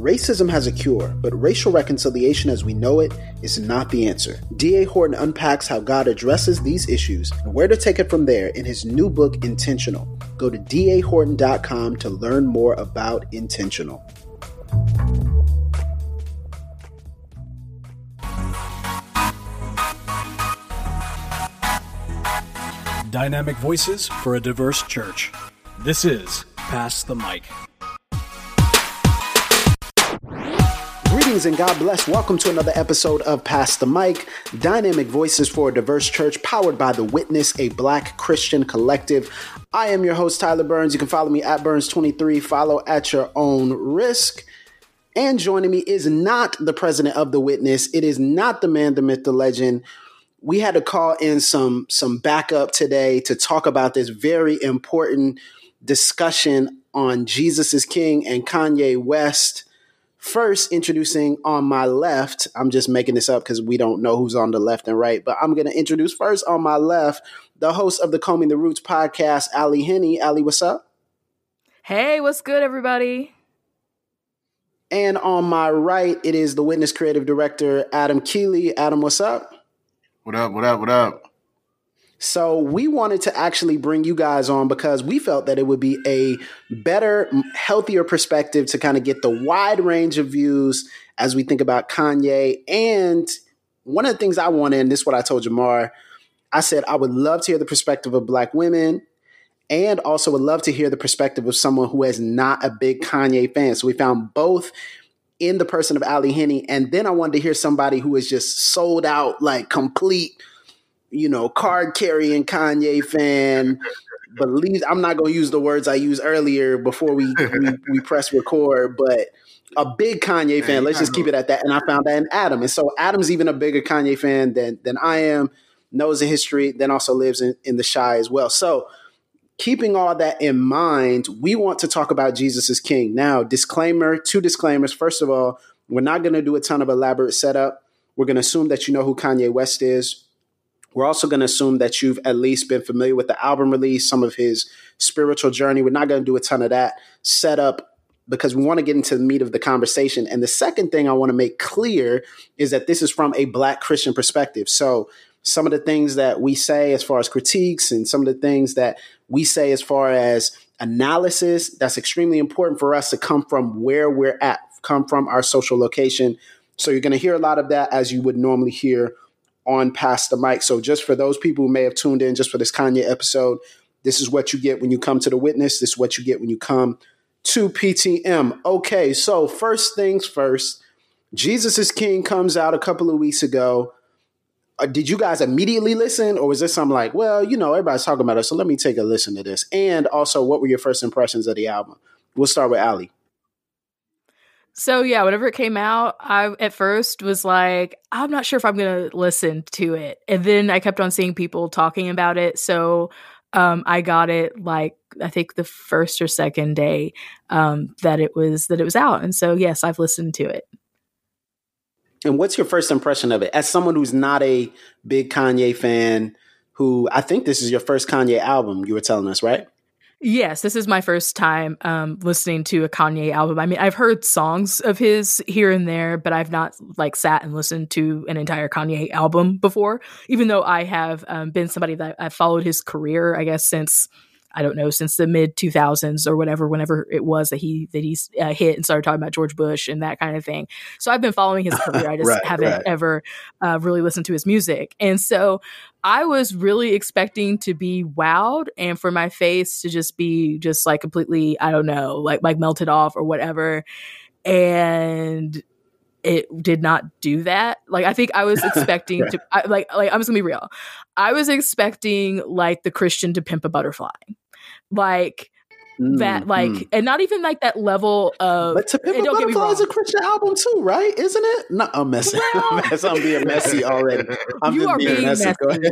Racism has a cure, but racial reconciliation as we know it is not the answer. D.A. Horton unpacks how God addresses these issues and where to take it from there in his new book, Intentional. Go to dahorton.com to learn more about Intentional. Dynamic voices for a diverse church. This is Pass the Mic. Greetings and God bless. Welcome to another episode of Pass the Mic, dynamic voices for a diverse church powered by The Witness, a black Christian collective. I am your host, Tyler Burns. You can follow me at Burns23, follow at your own risk. And joining me is not the president of The Witness, it is not the man, the myth, the legend. We had to call in some some backup today to talk about this very important discussion on Jesus is King and Kanye West First, introducing on my left, I'm just making this up because we don't know who's on the left and right, but I'm going to introduce first on my left the host of the Combing the Roots podcast, Ally Henny. Ali, what's up? Hey, what's good, everybody? And on my right, it is the Witness Creative Director, Adam Keeley. Adam, what's up? What up, what up, what up? So we wanted to actually bring you guys on because we felt that it would be a better, healthier perspective to kind of get the wide range of views as we think about Kanye. And one of the things I wanted, and this is what I told Jemar, I said I would love to hear the perspective of black women and also would love to hear the perspective of someone who is not a big Kanye fan. So we found both in the person of Ally Henny. And then I wanted to hear somebody who is just sold out, like complete – you know, card carrying Kanye fan. Believe I'm not going to use the words I used earlier before we, we, we press record, but a big Kanye fan. Let's just keep it at that. And I found that in Adam, and so Adam's even a bigger Kanye fan than than I am. Knows the history, then also lives in, in the Chi as well. So, keeping all that in mind, we want to talk about Jesus is King. Now, disclaimer: two disclaimers. First of all, we're not going to do a ton of elaborate setup. We're going to assume that you know who Kanye West is we're also going to assume that you've at least been familiar with the album release, some of his spiritual journey. We're not going to do a ton of that setup because we want to get into the meat of the conversation. And the second thing I want to make clear is that this is from a Black Christian perspective. So some of the things that we say as far as critiques and some of the things that we say as far as analysis, that's extremely important for us to come from where we're at, come from our social location. So you're going to hear a lot of that as you would normally hear on Pass the Mic. So just for those people who may have tuned in just for this Kanye episode, this is what you get when you come to the witness. This is what you get when you come to PTM. Okay, so first things first, Jesus is King comes out a couple of weeks ago. Uh, did you guys immediately listen, or was this something like, well, you know, everybody's talking about it, so let me take a listen to this? And also, what were your first impressions of the album? We'll start with Ali. So yeah, whenever it came out, I at first was like, I'm not sure if I'm gonna listen to it. And then I kept on seeing people talking about it. So um, I got it like I think the first or second day um, that it was that it was out. And so yes, I've listened to it. And what's your first impression of it? As someone who's not a big Kanye fan, who I think this is your first Kanye album, you were telling us, right? Yes, this is my first time um, listening to a Kanye album. I mean, I've heard songs of his here and there, but I've not like sat and listened to an entire Kanye album before. Even though I have um, been somebody that I've followed his career, I guess since I don't know since the mid 2000s or whatever, whenever it was that he that he uh, hit and started talking about George Bush and that kind of thing. So I've been following his career. I just right, haven't right. ever uh, really listened to his music, and so I was really expecting to be wowed and for my face to just be just like completely I don't know like like melted off or whatever, and it did not do that. Like I think I was expecting to I, like like I'm just gonna be real. I was expecting like the Christian to pimp a butterfly. Like that like mm. and not even like that level of but to Pimp a Butterfly is a Christian album too, right? Isn't it? No, I'm messing. Well, I'm being messy already. I'm you are being, being messy. messy.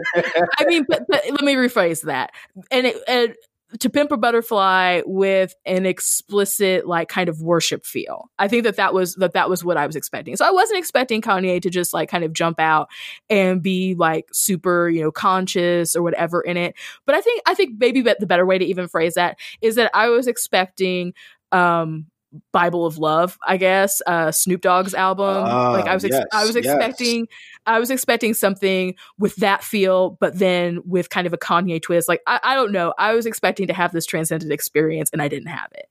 I mean, but, but let me rephrase that. And it, and to pimp a butterfly with an explicit like kind of worship feel i think that that was that that was what i was expecting so i wasn't expecting kanye to just like kind of jump out and be like super you know conscious or whatever in it but i think i think maybe the better way to even phrase that is that i was expecting um Bible of Love, I guess, uh, Snoop Dogg's album. Uh, like I was, ex- yes, I was expecting, yes. I was expecting something with that feel, but then with kind of a Kanye twist. Like I, I don't know, I was expecting to have this transcendent experience, and I didn't have it.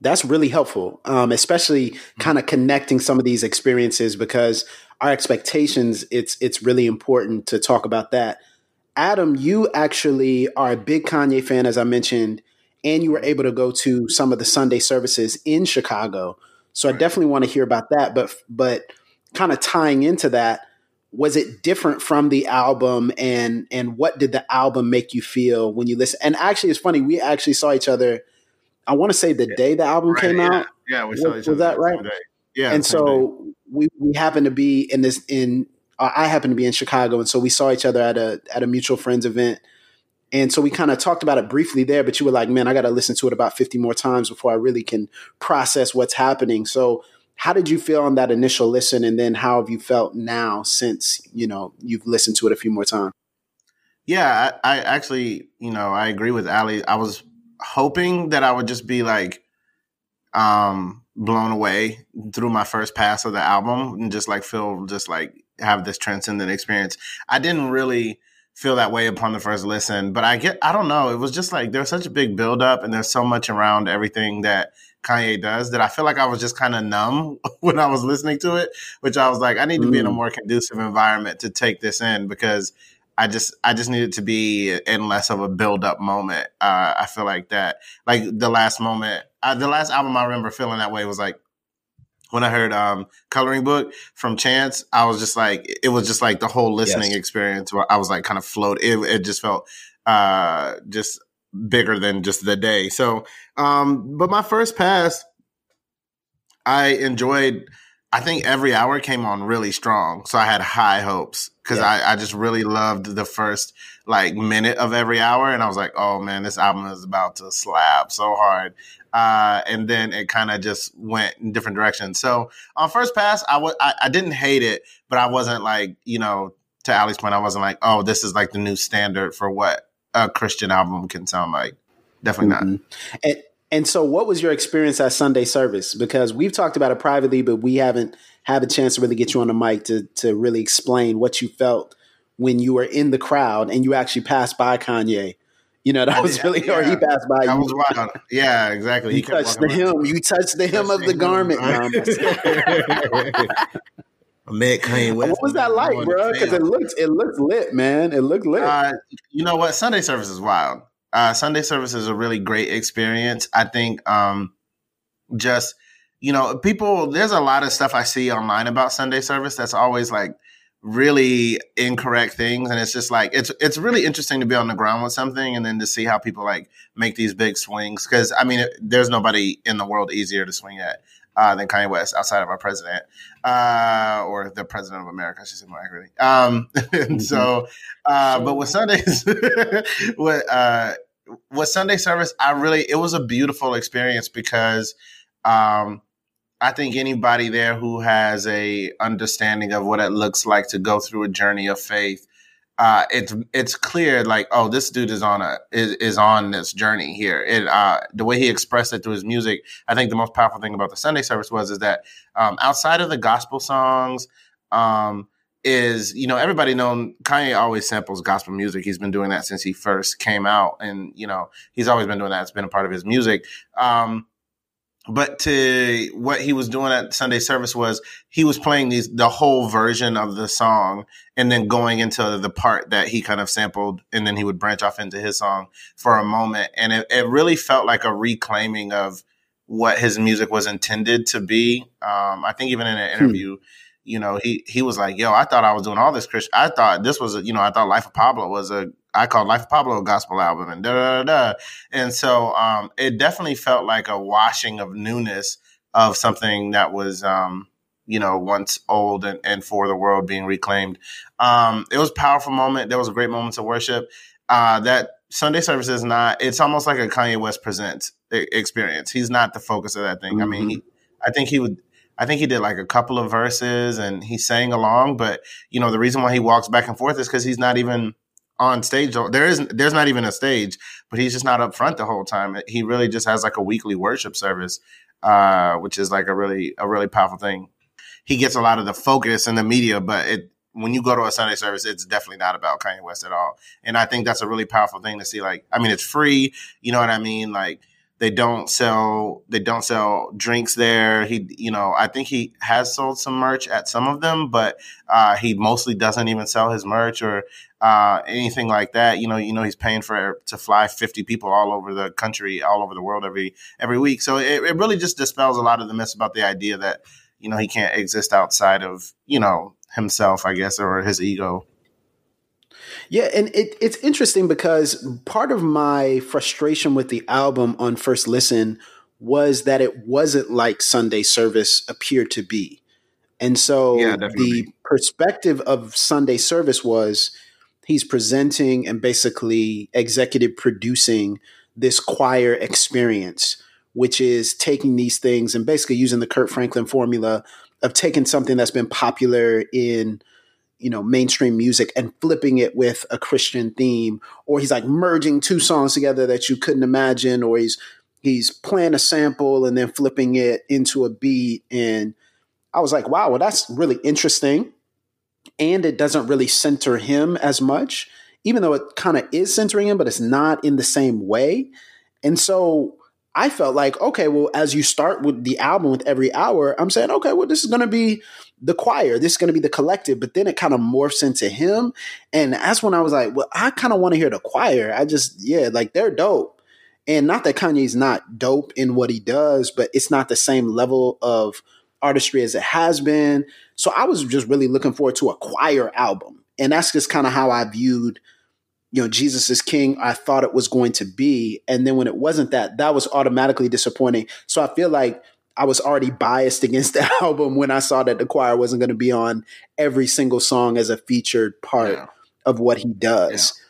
That's really helpful, um, especially mm-hmm. kind of connecting some of these experiences because our expectations. It's it's really important to talk about that. Adam, you actually are a big Kanye fan, as I mentioned and you were able to go to some of the Sunday services in Chicago. So I definitely want to hear about that. But but kind of tying into that, was it different from the album and and what did the album make you feel when you listen? And actually, it's funny. We actually saw each other. I want to say the day the album right, came yeah. out. Yeah, we saw was, each other. Was that right? Yeah. And so we we happened to be in this in. Uh, I happened to be in Chicago, and so we saw each other at a at a mutual friends event and so we kind of talked about it briefly there, but you were like, man, I got to listen to it about 50 more times before I really can process what's happening. So, how did you feel on that initial listen? And then how have you felt now since, you know, you've listened to it a few more times? Yeah, I, I actually, you know, I agree with Ali. I was hoping that I would just be like, um, blown away through my first pass of the album and just like feel just like have this transcendent experience. I didn't really feel that way upon the first listen. But I get, I don't know. It was just like there's such a big buildup and there's so much around everything that Kanye does that I feel like I was just kind of numb when I was listening to it, which I was like, I need to be in a mm. more conducive environment to take this in because I just, I just needed to be in less of a build-up moment. Uh, I feel like that, like the last moment, uh, the last album I remember feeling that way was like when I heard um, Coloring Book from Chance, I was just like, it was just like the whole listening yes. experience where I was like kind of float. It, it just felt uh, just bigger than just the day. So, um, but my first pass, I enjoyed. I think every hour came on really strong, so I had high hopes because yeah. I, I just really loved the first like minute of every hour, and I was like, oh man, this album is about to slap so hard uh, and then it kind of just went in different directions. So on first pass, I w- I, I didn't hate it, but I wasn't like you know to Ali's point, I wasn't like, oh, this is like the new standard for what a Christian album can sound like. Definitely mm-hmm. not. And, and so, what was your experience at Sunday service? Because we've talked about it privately, but we haven't had a chance to really get you on the mic to to really explain what you felt when you were in the crowd and you actually passed by Kanye you know, that was really, yeah. or he passed by that you. was wild. Yeah, exactly. You he touched the hem. You touched the hem of the garment. I met Kanye West. What was that like, bro? Because it looked it looked lit, man. It looked lit. Uh, you know what? Sunday service is wild. Uh, Sunday service is a really great experience. I think um, just you know, people. There's a lot of stuff I see online about Sunday service that's always like really incorrect things and it's just like it's it's really interesting to be on the ground with something and then to see how people like make these big swings because i mean it, there's nobody in the world easier to swing at uh, than Kanye West outside of our president uh, or the president of America, I should say more accurately. Um, mm-hmm. so, uh, but with Sundays, with uh, with Sunday service, I really it was a beautiful experience because um, I think anybody there who has a understanding of what it looks like to go through a journey of faith, uh, it's it's clear like oh this dude is on a is, is on this journey here. It uh, the way he expressed it through his music, I think the most powerful thing about the Sunday service was is that um, outside of the gospel songs. Um, is you know everybody known Kanye always samples gospel music. He's been doing that since he first came out, and you know he's always been doing that. It's been a part of his music. Um, but to what he was doing at Sunday service was he was playing these the whole version of the song and then going into the part that he kind of sampled and then he would branch off into his song for a moment and it, it really felt like a reclaiming of what his music was intended to be um, i think even in an hmm. interview hmm. you know he he was like yo i thought i was doing all this christian i thought this was a, you know i thought life of pablo was a I called Life of Pablo a gospel album and da da da. And so um, it definitely felt like a washing of newness of something that was um, you know once old and, and for the world being reclaimed. Um, it was a powerful moment. There was a great moments of worship. Uh, that Sunday service is not. It's almost like a Kanye West presents experience. He's not the focus of that thing. Mm-hmm. I mean, he, mm-hmm. I think he would. I think he did like a couple of verses and he sang along. But you know, the reason why he walks back and forth is because he's not even on stage. There isn't. There's not even a stage, but he's just not up front the whole time. He really just has like a weekly worship service, uh, which is like a really a really powerful thing. He gets a lot of the focus in the media, but it when you go to a Sunday service, it's definitely not about Kanye West at all. And I think that's a really powerful thing to see. Like, I mean, it's free. You know what I mean? Like they don't sell they don't sell drinks there. He you know I think he has sold some merch at some of them, but uh, he mostly doesn't even sell his merch or uh, anything like that. You know you know he's paying for to fly fifty people all over the country, all over the world every every week. So it, it really just dispels a lot of the myths about the idea that you know he can't exist outside of you know himself, I guess, or his ego. Yeah, and it, it's interesting because part of my frustration with the album on first listen was that it wasn't like Sunday service appeared to be. And so yeah, the perspective of Sunday service was he's presenting and basically executive producing this choir experience, which is taking these things and basically using the Kirk Franklin formula of taking something that's been popular in you know mainstream music and flipping it with a christian theme or he's like merging two songs together that you couldn't imagine or he's he's playing a sample and then flipping it into a beat. And i was like wow well that's really interesting. And it doesn't really center him as much even though it kind of is centering him but it's not in the same way. And so I felt like, okay, well, as you start with the album with every hour, I'm saying, okay, well, this is going to be the choir. This is going to be the collective. But then it kind of morphs into him. And that's when I was like, well, I kind of want to hear the choir. I just, yeah, like they're dope. And not that Kanye's not dope in what he does, but it's not the same level of artistry as it has been. So I was just really looking forward to a choir album. And that's just kind of how I viewed, you know, Jesus is King. I thought it was going to be. And then when it wasn't that, that was automatically disappointing. So I feel like I was already biased against the album when I saw that the choir wasn't going to be on every single song as a featured part yeah. of what he does. Yeah.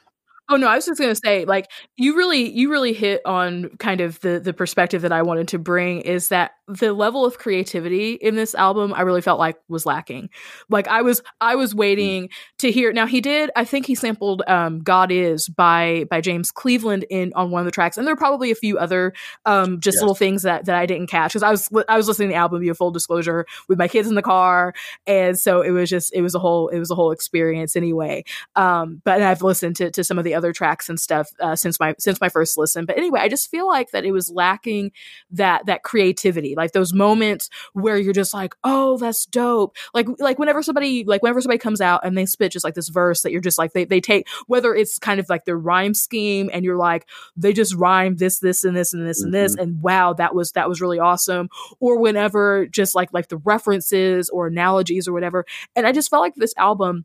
Oh no, I was just gonna say, like, you really, you really hit on kind of the the perspective that I wanted to bring is that the level of creativity in this album, I really felt like was lacking. Like I was, I was hmm. waiting mm. to hear. Now he did, I think he sampled um, "God Is" by by James Cleveland in on one of the tracks, and there are probably a few other um, just yes. little things that that I didn't catch because I was I was listening to the album. Be a full disclosure with my kids in the car, and so it was just it was a whole it was a whole experience anyway. Um, but I've listened to to some of the other other tracks and stuff uh, since my since my first listen. But anyway, I just feel like that it was lacking that that creativity, like those moments where you're just like, oh, that's dope. Like like whenever somebody like whenever somebody comes out and they spit just like this verse that you're just like they they take whether it's kind of like their rhyme scheme and you're like they just rhyme this this and this and this mm-hmm. and this and wow that was that was really awesome. Or whenever just like like the references or analogies or whatever. And I just felt like this album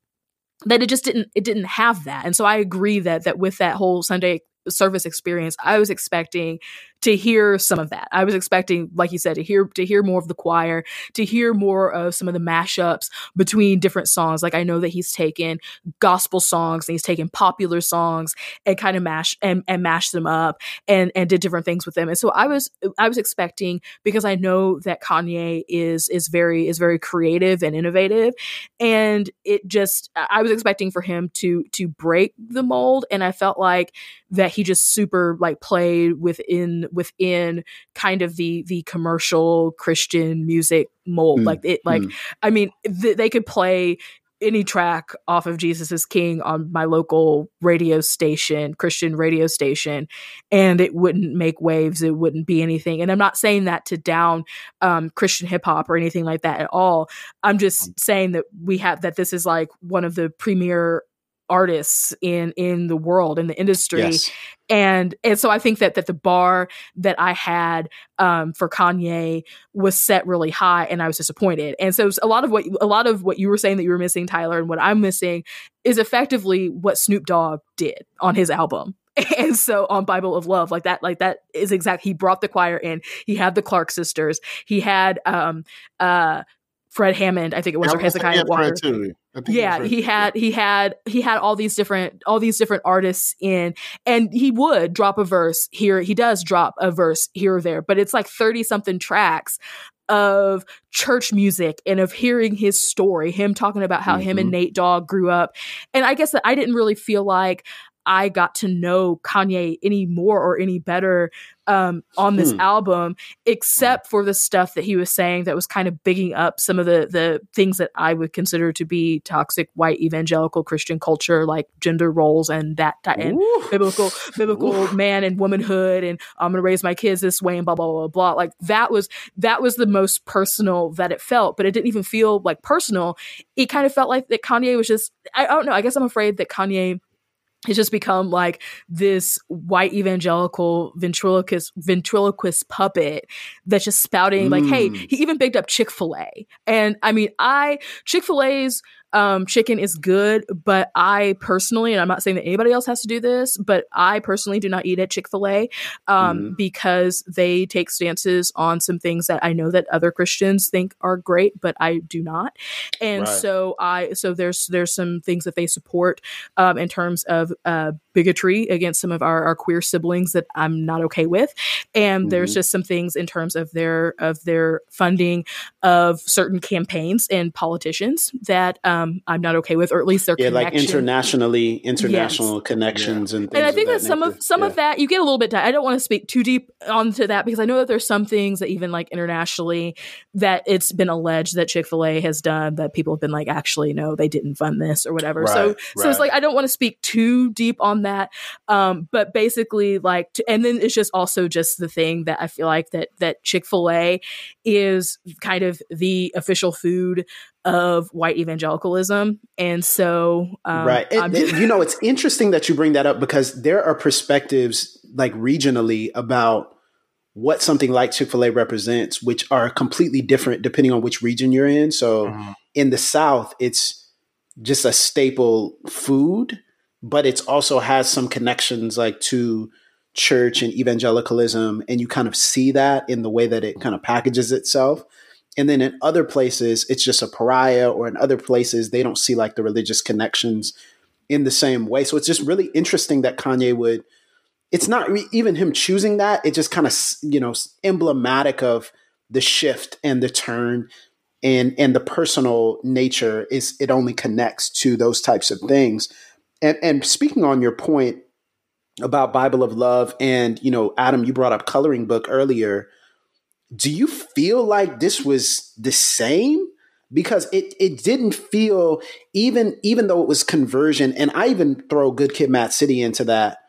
that it just didn't it didn't have that. And so i agree that that with that whole sunday service experience i was expecting to hear some of that. I was expecting, like you said, to hear to hear more of the choir, to hear more of some of the mashups between different songs. Like I know that he's taken gospel songs and he's taken popular songs and kind of mash and, and mashed them up and and did different things with them. And so I was I was expecting because I know that Kanye is is very is very creative and innovative, and it just I was expecting for him to to break the mold, and I felt like that he just super like played within within kind of the the commercial Christian music mold. Mm, like it, like mm. I mean, th- they could play any track off of Jesus is King on my local radio station, Christian radio station, and it wouldn't make waves. It wouldn't be anything. And I'm not saying that to down um, Christian hip hop or anything like that at all. I'm just mm. saying that we have that this is like one of the premier artists in in the world in the industry Yes. and and so i think that that the bar that i had um for kanye was set really high and i was disappointed and so a lot of what a lot of what you were saying that you were missing tyler and what i'm missing is effectively what snoop dogg did on his album and so on bible of love like that like that is exact he brought the choir in he had the clark sisters he had um uh fred hammond i think it was or hezekiah walker too. Yeah he had he had he had all these different all these different artists in and he would drop a verse here he does drop a verse here or there but it's like 30 something tracks of church music and of hearing his story him talking about how him and Mhm. nate dogg grew up and i guess that i didn't really feel like i got to know kanye any more or any better um, on this Hmm. album except for the stuff that he was saying that was kind of bigging up some of the the things that I would consider to be toxic white evangelical Christian culture, like gender roles and that and Ooh. biblical biblical Oof. man and womanhood, and I'm gonna raise my kids this way and blah blah blah blah. Like that was that was the most personal that it felt, but it didn't even feel like personal. It kind of felt like that Kanye was just I, I don't know. I guess I'm afraid that Kanye has just become like this white evangelical ventriloquist ventriloquist puppet that's just spouting like hey Mm. he even picked up chick-fil-a and i mean i chick-fil-a's um, chicken is good but i personally and i'm not saying that anybody else has to do this but i personally do not eat at chick-fil-a um, Mhm. because they take stances on some things that i know that other christians think are great but i do not and Right. so i so there's there's some things that they support um, in terms of uh, bigotry against some of our, our queer siblings that I'm not okay with, and there's Mhm. just some things in terms of their of their funding of certain campaigns and politicians that um, I'm not okay with, or at least their Yeah, like internationally, international connections and things and I think of that some of some Yeah. of that you get a little bit. I don't want to speak too deep onto that because I know that there's some things that even like internationally that it's been alleged that Chick Fil A has done that people have been like, actually, no, they didn't fund this or whatever. so Right, so it's like I don't want to speak too deep on that. Um, but basically, like, to, and then it's just also just the thing that I feel like that that Chick Fil A is kind of the official food of white evangelicalism, and so um, right. It- I'm it- you know, it's interesting that you bring that up because there are perspectives like regionally about what something like Chick fil A represents, which are completely different depending on which region you're in. So Mhm. in the South, it's just a staple food, but it's also has some connections like to church and evangelicalism. And you kind of see that in the way that it kind of packages itself. And then in other places, it's just a pariah, or in other places, they don't see like the religious connections in the same way. So it's just really interesting that Kanye would. It's not re- even him choosing that. It just kind of you know emblematic of the shift and the turn and and the personal nature is it only connects to those types of things. And and speaking on your point about Bible of Love and you know Adam, you brought up coloring book earlier. Do you feel like this was the same? Because it it didn't feel even even though it was conversion, and I even throw Good Kid, Mad City into that,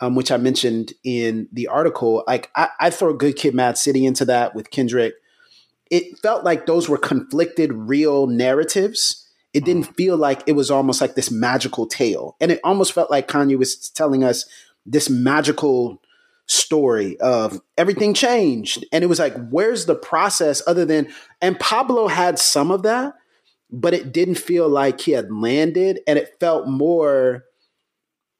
um, which I mentioned in the article. Like I, I throw Good Kid, Mad City into that with Kendrick. It felt like those were conflicted, real narratives. It didn't mm-hmm. feel like it was almost like this magical tale, and it almost felt like Kanye was telling us this magical story of everything changed. And it was like, where's the process other than, and Pablo had some of that, but it didn't feel like he had landed. And it felt more,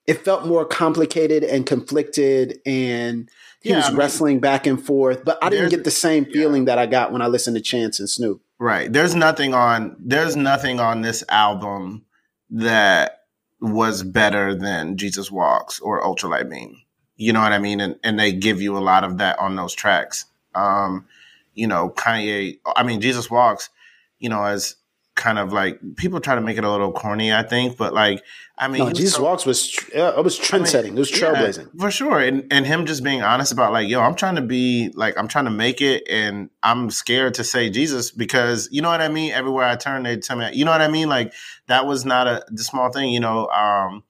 it felt more complicated and conflicted. And he Yeah, was I mean, wrestling back and forth. But I didn't get the same feeling that I got when I listened to Chance and Snoop. Right. There's nothing on there's nothing on this album that was better than Jesus Walks or Ultralight Beam. You know what I mean? And and they give you a lot of that on those tracks. Um, you know, Kanye I mean Jesus Walks, you know, as kind of like people try to make it a little corny, I think, but like I mean No, Jesus so- Walks was, uh, it was trend setting. It was yeah, trailblazing. for sure. And and him just being honest about like, yo, I'm trying to be like, I'm trying to make it, and I'm scared to say Jesus because you know what I mean. Everywhere I turn, they tell me, you know what I mean. Like that was not a the small thing, you know. Um,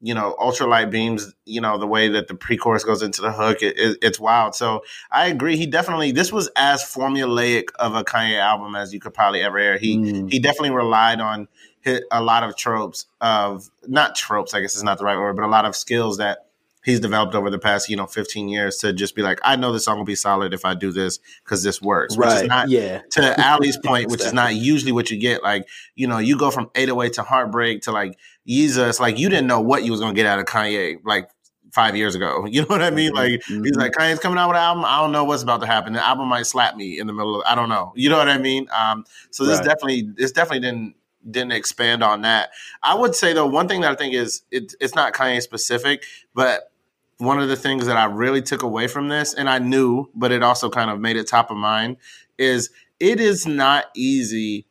you know, ultralight beams. You know the way that the pre-chorus goes into the hook, it, it, it's wild. So I agree. He definitely this was as formulaic of a Kanye album as you could probably ever hear. He Mm. he definitely relied on hit a lot of tropes of not tropes, I guess is not the right word, but a lot of skills that he's developed over the past you know 15 years to just be like i know this song will be solid if i do this because this works right which is not yeah to ali's point which is not usually what you get like you know you go from 808 to heartbreak to like jesus like you didn't know what you was going to get out of kanye like five years ago you know what i mean mm-hmm. like mm-hmm. he's like kanye's coming out with an album i don't know what's about to happen the album might slap me in the middle of i don't know you know what i mean um so this right. definitely this definitely didn't didn't expand on that. I would say though, one thing that I think is it, it's not Kanye specific, but one of the things that I really took away from this, and I knew, but it also kind of made it top of mind, is it is not easy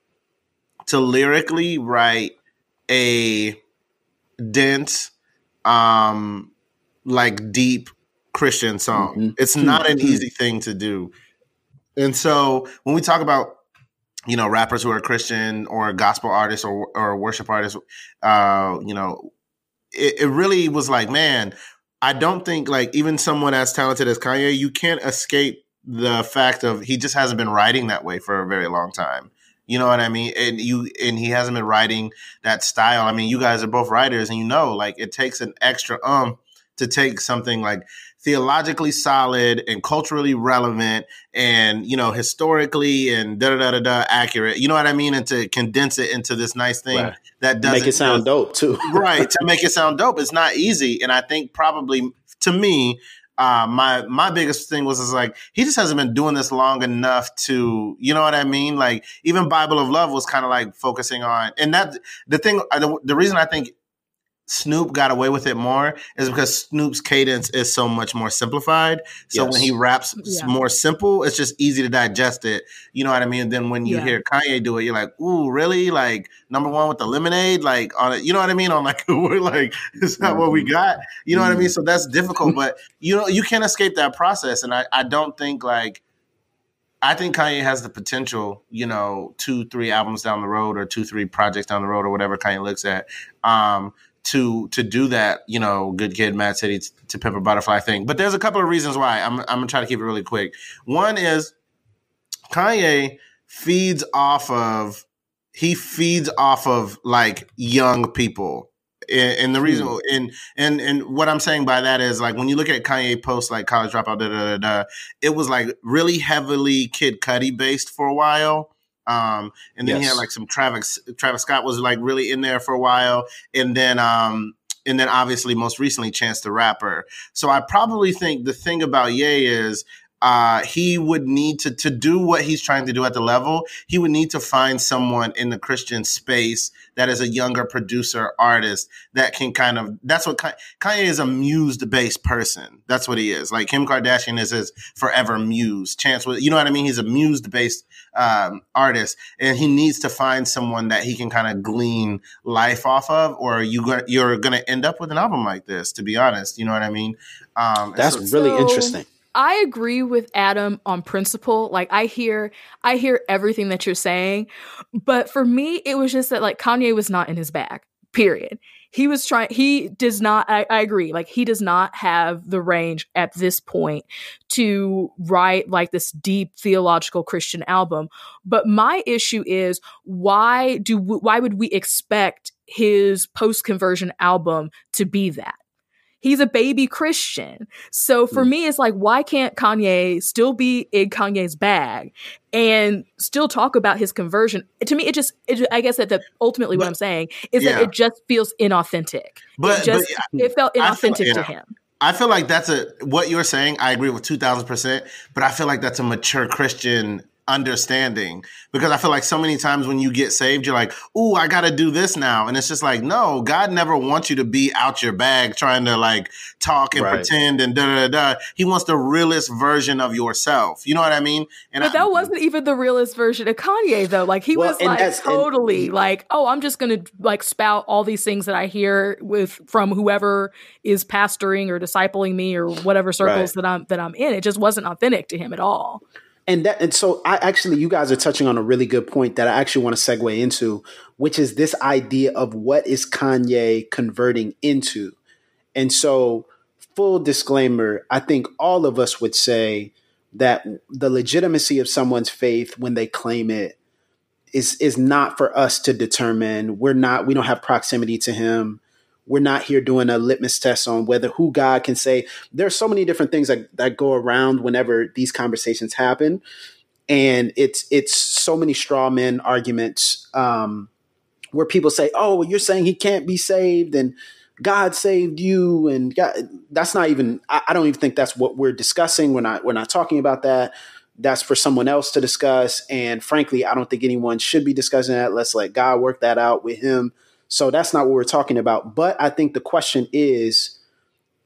to lyrically write a dense, um, like deep Christian song. Mm-hmm. It's not an mm-hmm. easy thing to do. And so when we talk about you know rappers who are Christian or gospel artists or or worship artists, uh, you know, it, it really was like, man, I don't think like even someone as talented as Kanye, you can't escape the fact of he just hasn't been writing that way for a very long time. You know what I mean? And you and he hasn't been writing that style. I mean, you guys are both writers and you know like it takes an extra um to take something like theologically solid and culturally relevant and you know historically and da da da da accurate. You know what I mean? And to condense it into this nice thing right. that does make it sound dope too. right to make it sound dope. It's not easy, and I think probably to me. Uh, my my biggest thing was is like he just hasn't been doing this long enough to you know what I mean? Like even Bible of Love was kind of like focusing on and that the thing uh, the, the reason I think Snoop got away with it more is because Snoop's cadence is so much more simplified. So yes. when he raps yeah. more simple, it's just easy to digest it. You know what I mean? And then when you yeah. hear Kanye do it, you're like, ooh, really? Like number one with the lemonade, like on it, you know what I mean? On like we're like, is that what we mm-hmm. got? You know mm-hmm. what I mean? Mm-hmm. So that's difficult, but you know, you can't escape that process. And I, I don't think like I think Kanye has the potential, you know, two, three albums down the road or two, three projects down the road or whatever Kanye looks at, um, to to do that, you know, good kid, Mad City to, to Pimp a Butterfly thing. But there's a couple of reasons why. I'm I'm gonna try to keep it really quick. One is Kanye feeds off of he feeds off of like young people. And, and the reason mm. and and and what I'm saying by that is like when you look at Kanye posts like college dropout, da, da, da, da, it was like really heavily Kid Cudi based for a while um, and then yes. he had like some Travis Travis Scott was like really in there for a while, and then um, and then obviously most recently Chance the Rapper. So I probably think the thing about Ye is uh, he would need to to do what he's trying to do at the level. He would need to find someone in the Christian space that is a younger producer artist that can kind of. That's what Kanye is a muse based person. That's what he is. Like Kim Kardashian is his forever muse. Chance, you know what I mean? He's a muse based um, artist, and he needs to find someone that he can kind of glean life off of, or you you're going to end up with an album like this. To be honest, you know what I mean? Um, That's so, really so, interesting. I agree with Adam on principle. Like I hear I hear everything that you're saying, but for me it was just that like Kanye was not in his bag. Period. He was trying he does not I, I agree. Like he does not have the range at this point to write like this deep theological Christian album. But my issue is why do why would we expect his post conversion album to be that? He's a baby Christian. So for mm. me, it's like, why can't Kanye still be in Kanye's bag and still talk about his conversion? To me, it just, it, I guess that the, ultimately what I'm saying is yeah. that it just feels inauthentic. But, it just, but, it felt inauthentic feel, yeah. to him. I feel like that's a what you're saying. I agree with two thousand percent, but I feel like that's a mature Christian understanding because I feel like so many times when you get saved, you're like, "Ooh, I got to do this now," and it's just like, no, God never wants you to be out your bag trying to like talk and right. pretend and da da da. He wants the realest version of yourself. You know what I mean? And but I, that wasn't even the realest version of Kanye, though. Like he well, was like totally and, like, "Oh, I'm just gonna like spout all these things that I hear with from whoever is pastoring or discipling me or whatever circles right. that I'm that I'm in." It just wasn't authentic to him at all and that and so I actually you guys are touching on a really good point that I actually want to segue into, which is this idea of what is Kanye converting into. And so full disclaimer, I think all of us would say that the legitimacy of someone's faith when they claim it is is not for us to determine. We're not. We don't have proximity to him. We're not here doing a litmus test on whether who God can say. There's so many different things that, that go around whenever these conversations happen, and it's it's so many straw men arguments um, where people say, "Oh, you're saying he can't be saved," and God saved you, and God, that's not even. I, I don't even think that's what we're discussing. We're not. We're not talking about that. That's for someone else to discuss. And frankly, I don't think anyone should be discussing that. Let's let God work that out with Him. So that's not what we're talking about. But I think the question is,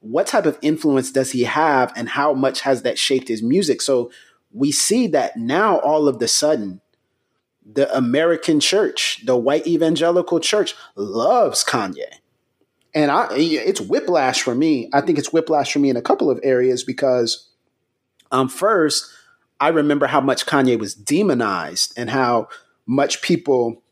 what type of influence does he have, and how much has that shaped his music? So we see that now, all of the sudden, the American church, the white evangelical church, loves Kanye and I it's whiplash for me. I think it's whiplash for me in a couple of areas because um first I remember how much Kanye was demonized and how much people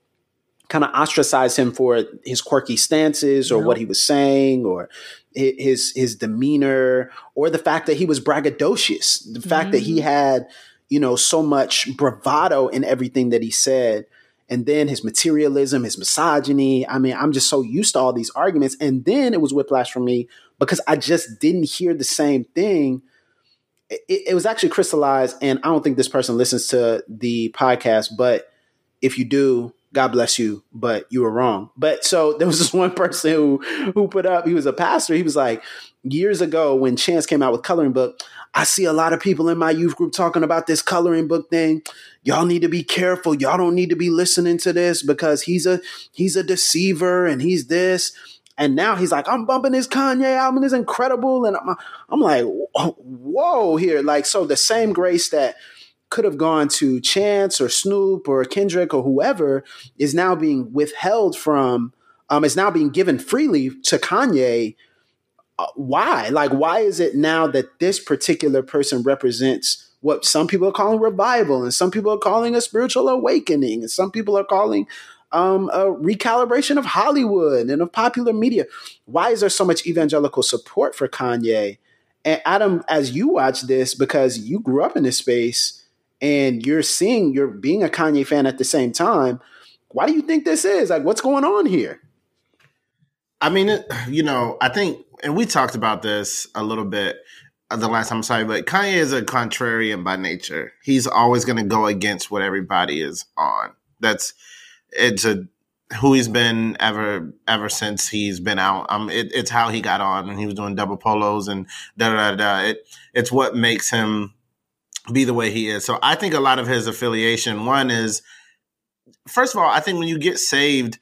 kind of ostracized him for his quirky stances or what he was saying or his his demeanor or the fact that he was braggadocious, the mm-hmm. fact that he mm-hmm. had you know so much bravado in everything that he said and then his materialism, his misogyny. I mean, I'm just so used to all these arguments. And then it was whiplash for me because I just didn't hear the same thing. It, it, was actually crystallized, and I don't think this person listens to the podcast, but if you do, God bless you, but you were wrong. But so there was this one person who who put up, he was a pastor, he was like, years ago when Chance came out with coloring book, I see a lot of people in my youth group talking about this coloring book thing. Y'all need to be careful. Y'all don't need to be listening to this because he's a he's a deceiver and he's this. And now he's like, I'm bumping this Kanye album is incredible, and I'm, I'm like, whoa, here, like so the same grace that could have gone to Chance or Snoop or Kendrick or whoever is now being withheld from, um, is now being given freely to Kanye uh, why? Like, why is it now that this particular person represents what some people are calling revival, and some people are calling a spiritual awakening, and some people are calling um, a recalibration of Hollywood and of popular media? Why is there so much evangelical support for Kanye? And Adam, as you watch this, because you grew up in this space and you're seeing, you're being a Kanye fan at the same time. Why do you think this is? Like, what's going on here? I mean, you know, I think and we talked about this a little bit the last time. I'm sorry, but Kanye is a contrarian by nature. He's always going to go against what everybody is on. That's it's a who he's been ever ever since he's been out. Um, it, it's how he got on when he was doing double polos and da da da. It it's what makes him be the way he is. So I think a lot of his affiliation. One is, first of all, I think when you get saved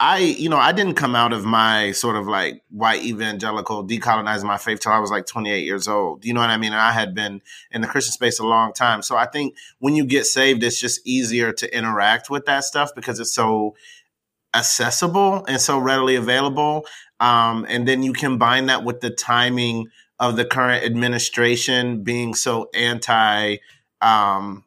I, you know, I didn't come out of my sort of like white evangelical decolonizing my faith till I was like 28 years old. You know what I mean? And I had been in the Christian space a long time. So I think when you get saved, it's just easier to interact with that stuff because it's so accessible and so readily available. Um, and then you combine that with the timing of the current administration being so anti um,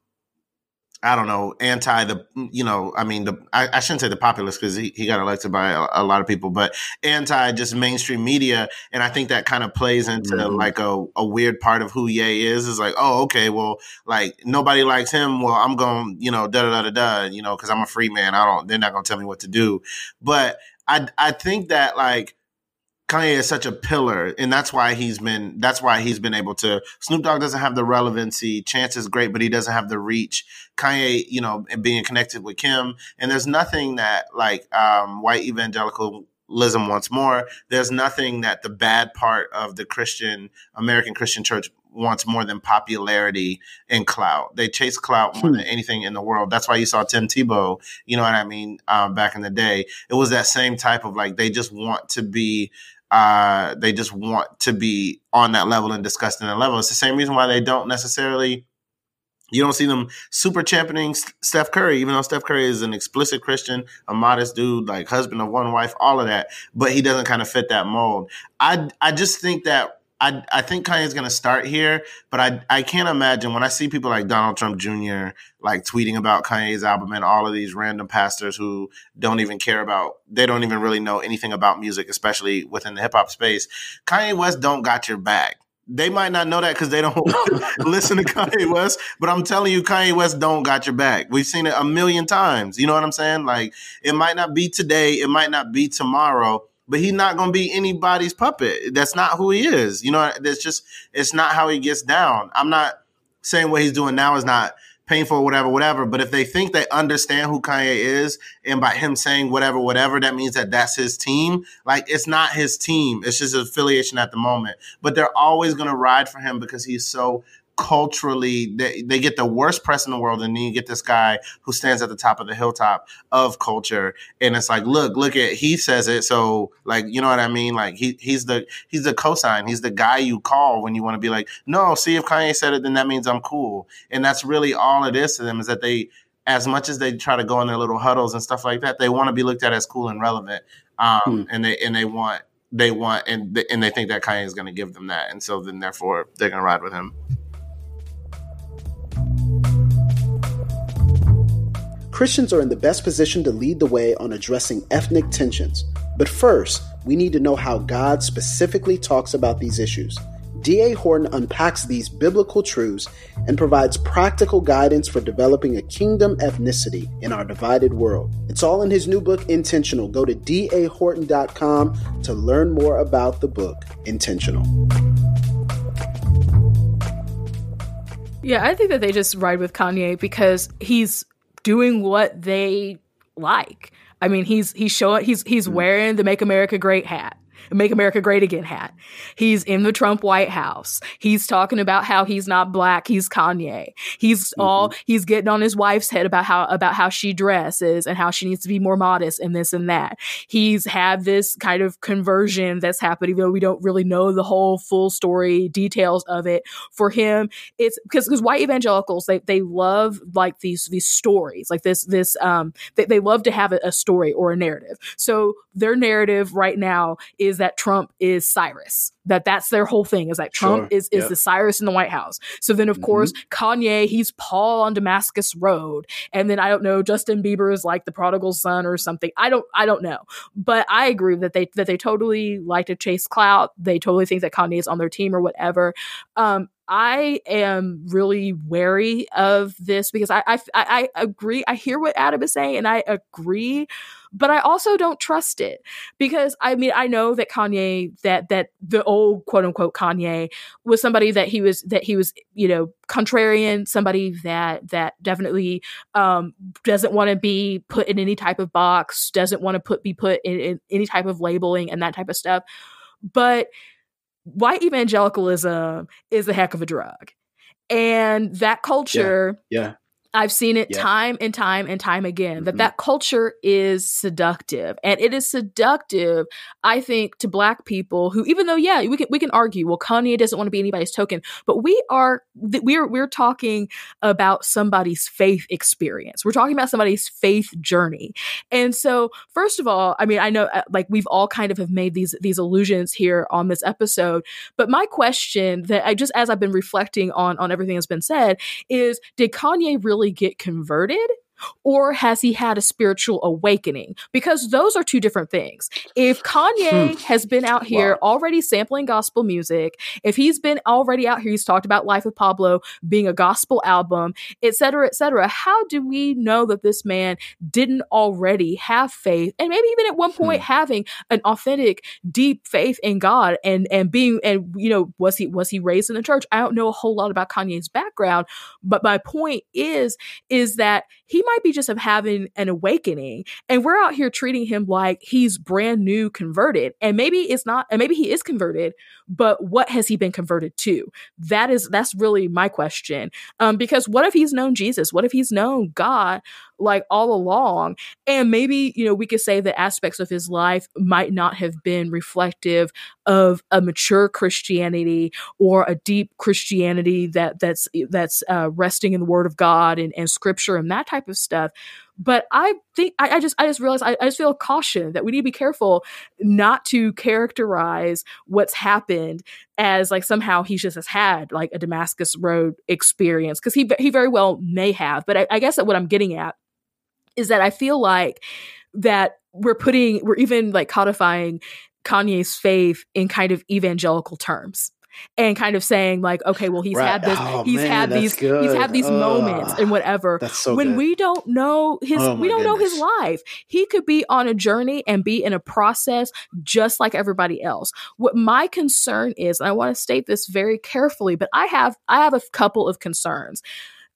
I don't know, anti the, you know, I mean, the, I, I shouldn't say the populace because he, he got elected by a, a, lot of people, but anti just mainstream media. And I think that kind of plays into mm-hmm. like a, a weird part of who Ye is, is like, oh, okay, well, like nobody likes him. Well, I'm going, you know, da da da da da, you know, because I'm a free man. I don't, they're not going to tell me what to do. But I, I think that like, Kanye is such a pillar, and that's why he's been. That's why he's been able to. Snoop Dogg doesn't have the relevancy. Chance is great, but he doesn't have the reach. Kanye, you know, being connected with Kim, and there's nothing that like um, white evangelicalism wants more. There's nothing that the bad part of the Christian American Christian Church wants more than popularity and clout. They chase clout more than hmm. anything in the world. That's why you saw Tim Tebow, you know what I mean, um, back in the day. It was that same type of like, they just want to be uh, they just want to be on that level and discussing that level. It's the same reason why they don't necessarily. You don't see them super championing Steph Curry, even though Steph Curry is an explicit Christian, a modest dude, like husband of one wife, all of that. But he doesn't kind of fit that mold. I I just think that I, I think Kanye's going to start here, but I, I can't imagine when I see people like Donald Trump Jr. like tweeting about Kanye's album and all of these random pastors who don't even care about, they don't even really know anything about music, especially within the hip hop space. Kanye West don't got your back. They might not know that because they don't listen to Kanye West, but I'm telling you, Kanye West don't got your back. We've seen it a million times. You know what I'm saying? Like it might not be today, it might not be tomorrow, but he's not going to be anybody's puppet. That's not who he is. You know, that's just it's not how he gets down. I'm not saying what he's doing now is not painful, whatever, whatever. But if they think they understand who Kanye is, and by him saying whatever, whatever, that means that that's his team. Like it's not his team; it's just affiliation at the moment. But they're always going to ride for him because he's so culturally they, they get the worst press in the world and then you get this guy who stands at the top of the hilltop of culture and it's like look look at he says it so like you know what i mean like he he's the he's the cosign he's the guy you call when you want to be like no see if kanye said it then that means i'm cool and that's really all it is to them is that they as much as they try to go in their little huddles and stuff like that they want to be looked at as cool and relevant um hmm. and they and they want they want and and they think that Kanye is going to give them that, and so then therefore they're going to ride with him. Christians are in the best position to lead the way on addressing ethnic tensions. But first, we need to know how God specifically talks about these issues. D.A. Horton unpacks these biblical truths and provides practical guidance for developing a kingdom ethnicity in our divided world. It's all in his new book, Intentional. Go to dahorton.com to learn more about the book, Intentional. Yeah, I think that they just ride with Kanye because he's doing what they like. I mean, he's he's showing he's he's mm-hmm. wearing the "Make America Great" hat. Make America Great Again hat. He's in the Trump White House. He's talking about how he's not black, he's Kanye. He's mm-hmm. all he's getting on his wife's head about how about how she dresses and how she needs to be more modest and this and that. He's had this kind of conversion that's happened, even though we don't really know the whole full story details of it. For him, it's because because white evangelicals they they love like these these stories, like this this um they, they love to have a, a story or a narrative. So their narrative right now is is that Trump is Cyrus. That that's their whole thing is that Trump sure. is is yep. the Cyrus in the White House. So then of mm-hmm. course Kanye he's Paul on Damascus Road, and then I don't know Justin Bieber is like the prodigal son or something. I don't I don't know, but I agree that they that they totally like to chase clout. They totally think that Kanye is on their team or whatever. Um, I am really wary of this because I, I, I agree. I hear what Adam is saying, and I agree, but I also don't trust it because I mean I know that Kanye that that the old quote unquote Kanye was somebody that he was that he was you know contrarian, somebody that that definitely um, doesn't want to be put in any type of box, doesn't want to put be put in, in any type of labeling and that type of stuff, but white evangelicalism is a heck of a drug. And that culture yeah. yeah. I've seen it yeah. time and time and time again that mm-hmm. that culture is seductive, and it is seductive. I think to Black people who, even though yeah, we can we can argue, well, Kanye doesn't want to be anybody's token, but we are we're we're talking about somebody's faith experience. We're talking about somebody's faith journey, and so first of all, I mean, I know uh, like we've all kind of have made these these allusions here on this episode, but my question that I just as I've been reflecting on on everything that's been said is, did Kanye really really get converted or has he had a spiritual awakening? Because those are two different things. If Kanye hmm. has been out here wow. already sampling gospel music, if he's been already out here, he's talked about Life of Pablo being a gospel album, et cetera, et cetera, how do we know that this man didn't already have faith and maybe even at one point hmm. having an authentic, deep faith in God and and being and you know, was he was he raised in the church? I don't know a whole lot about Kanye's background, but my point is is that he might be just of having an awakening and we're out here treating him like he's brand new converted and maybe it's not and maybe he is converted but what has he been converted to? That is that's really my question. Um because what if he's known jesus? What if he's known god like all along and maybe you know we could say that aspects of his life might not have been reflective of a mature christianity or a deep christianity that that's that's uh, resting in the word of god and, and scripture and that type of stuff but I think I, I just I just realized I, I, just feel caution that we need to be careful not to characterize what's happened as like somehow he just has had like a Damascus Road experience because he he very well may have. But I, I guess that what I'm getting at is that I feel like that we're putting we're even like codifying Kanye's faith in kind of evangelical terms. and kind of saying like okay well he's right. had this oh, he's man, had these good. he's had these moments and whatever so when good. we don't know his oh, we don't goodness. know his life he could be on a journey and be in a process just like everybody else what my concern is and i want to state this very carefully but i have i have a couple of concerns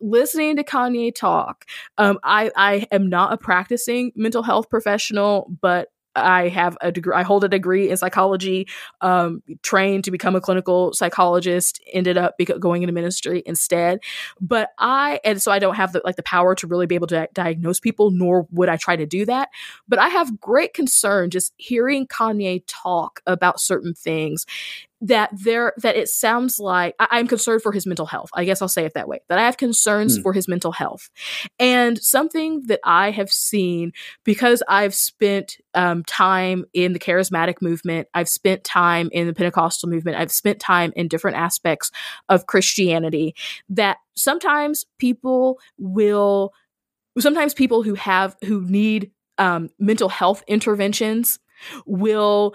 listening to Kanye talk, um, I, I am not a practicing mental health professional, but I have a degree. I hold a degree in psychology. Um, trained to become a clinical psychologist. Ended up going into ministry instead. But I and so I don't have the like the power to really be able to diagnose people, nor would I try to do that. But I have great concern just hearing Kanye talk about certain things that there that it sounds like I, am concerned for his mental health. I guess I'll say it that way. That I have concerns hmm. for his mental health, and something that I have seen because I've spent um, time in the charismatic movement, I've spent time in the Pentecostal movement, I've spent time in different aspects of Christianity. That sometimes people will, sometimes people who have who need um, mental health interventions will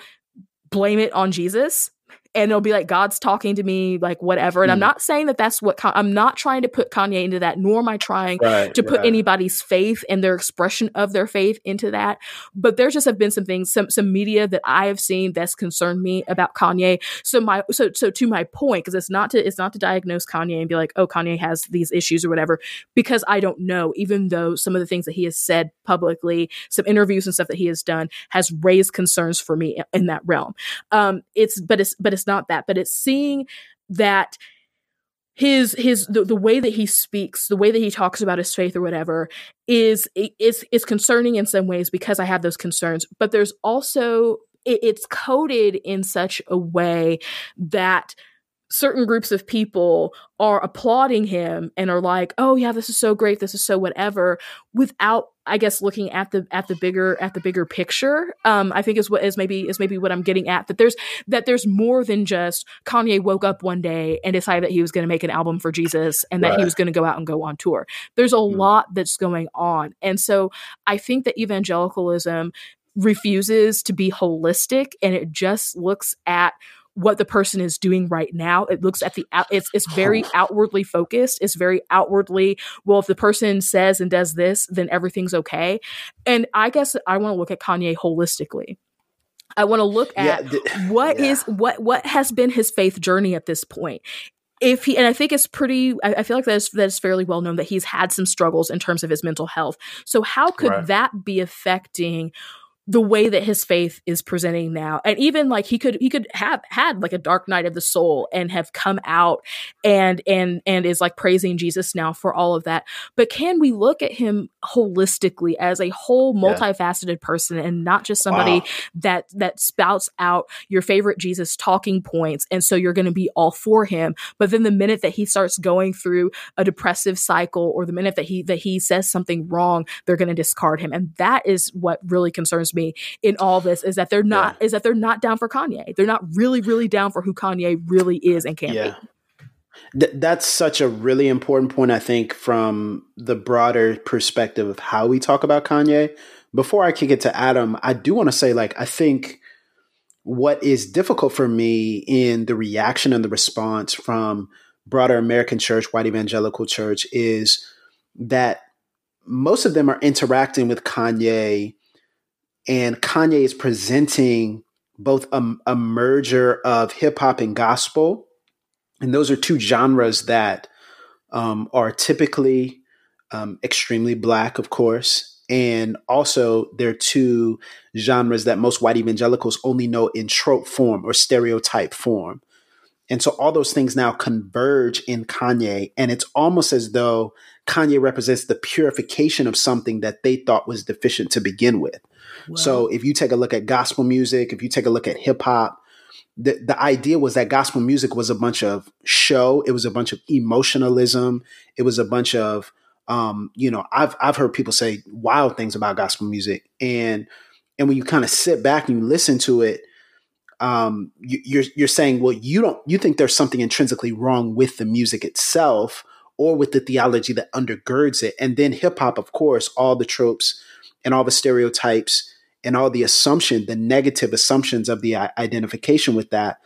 blame it on Jesus and it'll be like God's talking to me, like whatever. And mm. I'm hmm. not saying that that's what I'm not trying to put Kanye into that, nor am I trying right, to put anybody's faith and their expression of their faith into that. But there just have been some things, some some media that I have seen that's concerned me about Kanye. So my so so to my point, because it's not to it's not to diagnose Kanye and be like, oh, Kanye has these issues or whatever, because I don't know. Even though some of the things that he has said publicly, some interviews and stuff that he has done has raised concerns for me in that realm. Um, it's but it's but it's not that, but it's seeing that his his the, the way that he speaks the way that he talks about his faith or whatever is is is concerning in some ways because i have those concerns but there's also it, it's coded in such a way that certain groups of people are applauding him and are like, "Oh yeah, this is so great. This is so whatever," without I guess looking at the at the bigger at the bigger picture. Um, I think is what is maybe is maybe what I'm getting at that there's that there's more than just Kanye woke up one day and decided that he was going to make an album for Jesus and that right. he was going to go out and go on tour. There's a mm. lot that's going on, and so I think that evangelicalism refuses to be holistic and it just looks at what the person is doing right now. It looks at the out, it's it's very oh. outwardly focused. It's very outwardly, well, if the person says and does this, then everything's okay. And I guess I want to look at Kanye holistically. I want to look at yeah, th- what yeah. is what what has been his faith journey at this point if he and I think it's pretty I, I, feel like that's that's fairly well known that he's had some struggles in terms of his mental health. So how could right. that be affecting the way that his faith is presenting now and even like he could he could have had like a dark night of the soul and have come out and and and is like praising jesus now for all of that but can we look at him holistically as a whole multifaceted yeah. person and not just somebody wow. that that spouts out your favorite jesus talking points and so you're going to be all for him but then the minute that he starts going through a depressive cycle or the minute that he that he says something wrong they're going to discard him and that is what really concerns me in all this is that they're not yeah. is that they're not down for Kanye. They're not really really down for who Kanye really is and can yeah. be. Th- that's such a really important point, I think, from the broader perspective of how we talk about Kanye. Before I kick it to Adam, I do want to say, like, I think what is difficult for me in the reaction and the response from broader American church, white evangelical church, is that most of them are interacting with Kanye and Kanye is presenting both a, a merger of hip hop and gospel, and those are two genres that um, are typically um, extremely black, of course, and also they're two genres that most white evangelicals only know in trope form or stereotype form. And so all those things now converge in Kanye, and it's almost as though Kanye represents the purification of something that they thought was deficient to begin with. So if you take a look at gospel music, if you take a look at hip hop, the, the idea was that gospel music was a bunch of show. It was a bunch of emotionalism. It was a bunch of, um, you know, I've, I've heard people say wild things about gospel music. And, and when you kind of sit back and you listen to it, um, you, you're, you're saying, well, you don't, you think there's something intrinsically wrong with the music itself or with the theology that undergirds it. And then hip hop, of course, all the tropes and all the stereotypes and all the assumption, the negative assumptions of the identification with that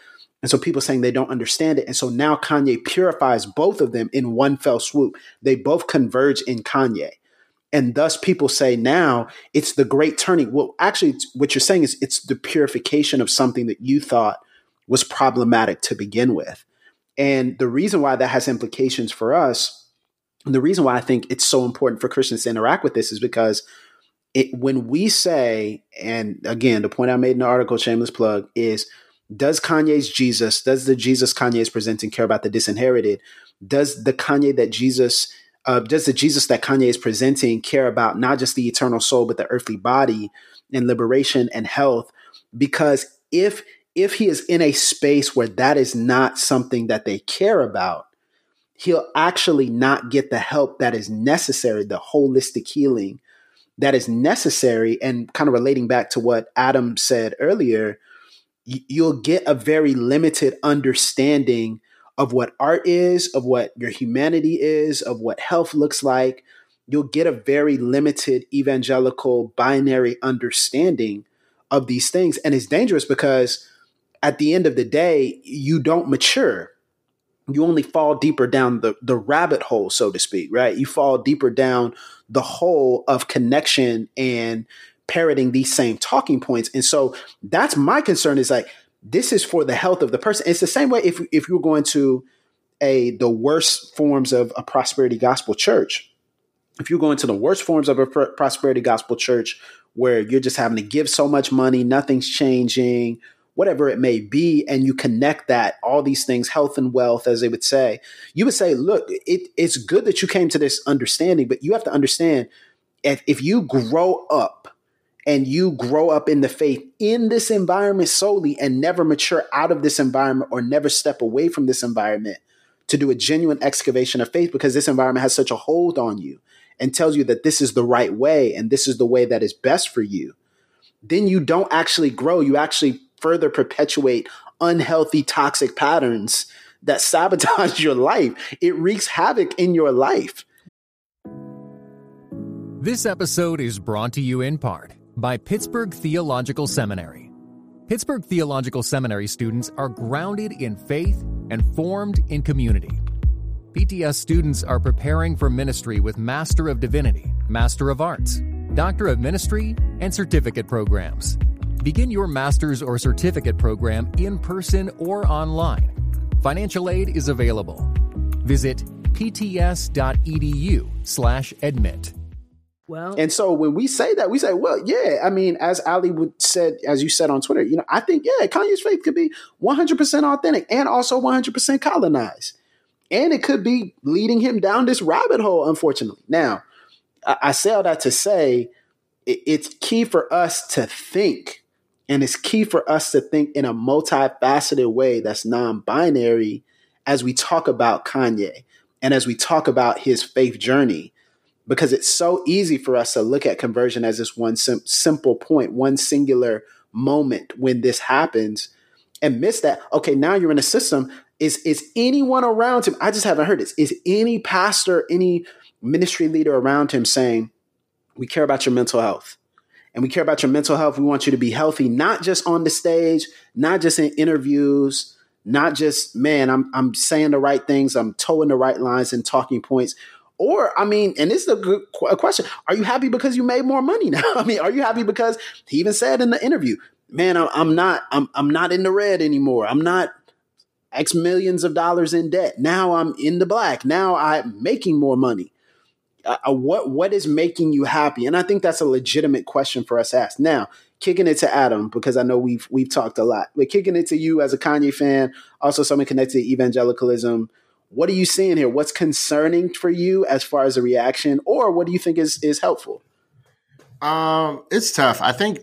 And so people saying they don't understand it. And so now Kanye purifies both of them in one fell swoop. They both converge in Kanye. And thus people say now it's the great turning. Well, actually, what you're saying is it's the purification of something that you thought was problematic to begin with. And the reason why that has implications for us, and the reason why I think it's so important for Christians to interact with this is because it, when we say, and again, the point I made in the article, shameless plug, is does Kanye's Jesus, does the Jesus Kanye is presenting care about the disinherited? Does the Kanye that Jesus, uh, does the Jesus that Kanye is presenting care about not just the eternal soul, but the earthly body and liberation and health? Because if if he is in a space where that is not something that they care about, he'll actually not get the help that is necessary, the holistic healing that is necessary. And kind of relating back to what Adam said earlier, you'll get a very limited understanding of what art is, of what your humanity is, of what health looks like. You'll get a very limited evangelical binary understanding of these things. And it's dangerous because at the end of the day, you don't mature. You only fall deeper down the, the rabbit hole, so to speak, right? You fall deeper down the hole of connection and parroting these same talking points. And so that's my concern is like, this is for the health of the person. It's the same way if, if you're going to a the worst forms of a prosperity gospel church, if you're going to the worst forms of a prosperity gospel church where you're just having to give so much money, nothing's changing, whatever it may be, and you connect that, all these things, health and wealth, as they would say, you would say, look, it, it's good that you came to this understanding, but you have to understand if, if you grow up and you grow up in the faith in this environment solely and never mature out of this environment or never step away from this environment to do a genuine excavation of faith because this environment has such a hold on you and tells you that this is the right way and this is the way that is best for you, then you don't actually grow. You actually further perpetuate unhealthy, toxic patterns that sabotage your life. It wreaks havoc in your life. This episode is brought to you in part by Pittsburgh Theological Seminary. Pittsburgh Theological Seminary students are grounded in faith and formed in community. PTS students are preparing for ministry with Master of Divinity, Master of Arts, Doctor of Ministry, and certificate programs. Begin your master's or certificate program in person or online. Financial aid is available. Visit pts.edu/admit. Well, and so when we say that, we say, well, yeah, I mean, as Ally would said, as you said on Twitter, you know, I think, yeah, Kanye's faith could be 100% authentic and also 100% colonized. And it could be leading him down this rabbit hole, unfortunately. Now, I, I say all that to say it, it's key for us to think, and it's key for us to think in a multifaceted way that's non binary as we talk about Kanye and as we talk about his faith journey because it's so easy for us to look at conversion as this one sim- simple point, one singular moment when this happens and miss that. Okay, now you're in a system. Is is anyone around him? I just haven't heard this. Is any pastor, any ministry leader around him saying, "We care about your mental health." And we care about your mental health. We want you to be healthy, not just on the stage, not just in interviews, not just, man, I'm I'm saying the right things, I'm towing the right lines and talking points. Or, I mean, and this is a good a question. Are you happy because you made more money now? I mean, are you happy because he even said in the interview, man, I, I'm not, I'm, I'm not in the red anymore. I'm not X millions of dollars in debt. Now I'm in the black. Now I'm making more money. Uh, uh, what what is making you happy? And I think that's a legitimate question for us to ask. Now, kicking it to Adam because I know we've we've talked a lot, but kicking it to you as a Kanye fan, also someone connected to evangelicalism what are you seeing here? What's concerning for you as far as a reaction, or what do you think is is helpful? Um, it's tough. I think.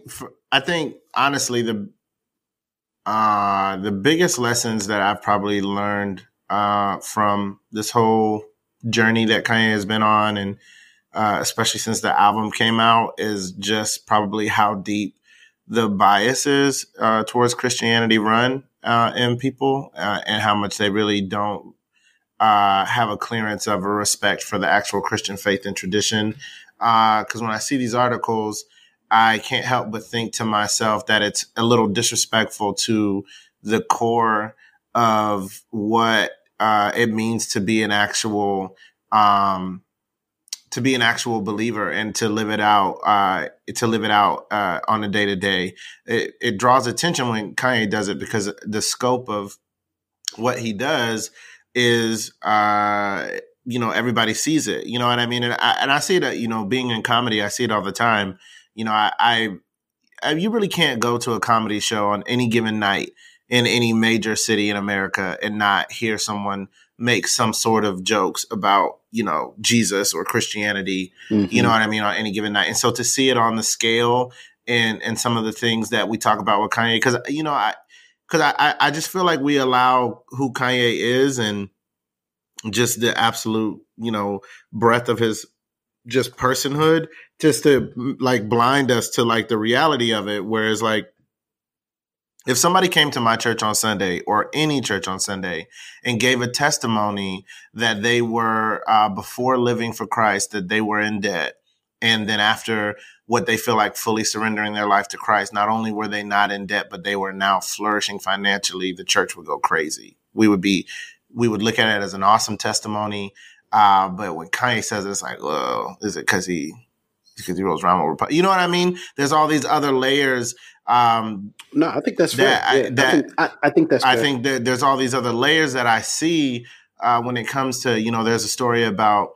I think honestly, the uh, the biggest lessons that I've probably learned uh, from this whole journey that Kanye has been on, and uh, especially since the album came out, is just probably how deep the biases uh, towards Christianity run uh, in people, uh, and how much they really don't uh, have a clearance of a respect for the actual Christian faith and tradition. Because uh, when I see these articles, I can't help but think to myself that it's a little disrespectful to the core of what uh, it means to be an actual um, to be an actual believer and to live it out uh, to live it out uh, on a day to day. It draws attention when Kanye does it because the scope of what he does is uh, you know everybody sees it. You know what I mean? And I, and I see that you know being in comedy, I see it all the time. You know, I, I, I you really can't go to a comedy show on any given night in any major city in America and not hear someone make some sort of jokes about you know Jesus or Christianity. Mm-hmm. You know what I mean on any given night, and so to see it on the scale and and some of the things that we talk about with Kanye, because you know I because I I just feel like we allow who Kanye is and just the absolute you know breadth of his just personhood just to like blind us to like the reality of it whereas like if somebody came to my church on Sunday or any church on Sunday and gave a testimony that they were uh, before living for Christ that they were in debt, and then after what they feel like fully surrendering their life to Christ, not only were they not in debt, but they were now flourishing financially, the church would go crazy. We would be, we would look at it as an awesome testimony. Uh, but when Kanye says it, it's like, well, is it because he because he rolls around with You know what I mean? There's all these other layers um, no, I think that's that, fair. Yeah, that, I, think, I, I, think that's. I think that there's all these other layers that I see uh, when it comes to you know. There's a story about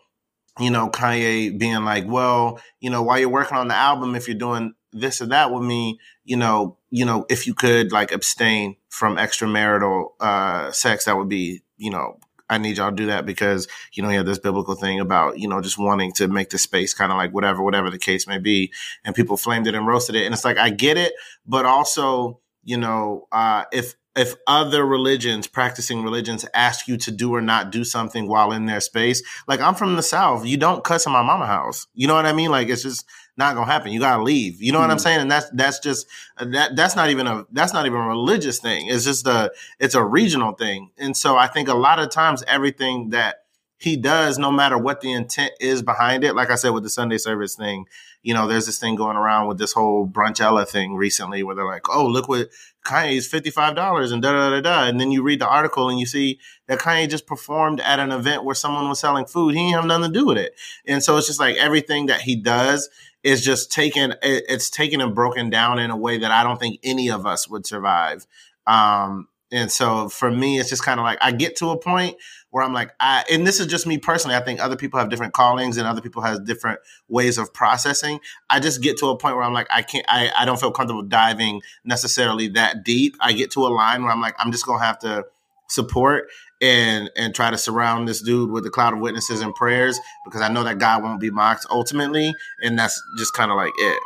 you know Kanye being like, well, you know, while you're working on the album, if you're doing this or that with me, you know, you know, if you could like abstain from extramarital uh, sex, that would be you know I need y'all to do that because, you know, you have this biblical thing about, you know, just wanting to make the space kind of like whatever, whatever the case may be. And people flamed it and roasted it. And it's like, I get it, but also, you know, uh, if, if other religions, practicing religions, ask you to do or not do something while in their space, like I'm from the South, you don't cuss in my mama house. You know what I mean? Like it's just not gonna happen. You gotta leave. You know mm-hmm. what I'm mm-hmm. saying? And that's that's just that that's not even a that's not even a religious thing. It's just a it's a regional thing. And so I think a lot of times everything that he does, no matter what the intent is behind it, like I said with the Sunday service thing, you know, there's this thing going around with this whole brunchella thing recently where they're like, oh, look what Kanye's $55 and da da da da. And then you read the article and you see that Kanye just performed at an event where someone was selling food. He didn't have nothing to do with it. And so it's just like everything that he does is just taken it's taken and broken down in a way that I don't think any of us would survive. Um, and so for me, it's just kind of like I get to a point where I'm like, I, and this is just me personally. I think other people have different callings and other people have different ways of processing. I just get to a point where I'm like, I can't, I, I don't feel comfortable diving necessarily that deep. I get to a line where I'm like, I'm just to have to support and and try to surround this dude with a cloud of witnesses and prayers because I know that God won't be mocked ultimately, and that's just kind of like it.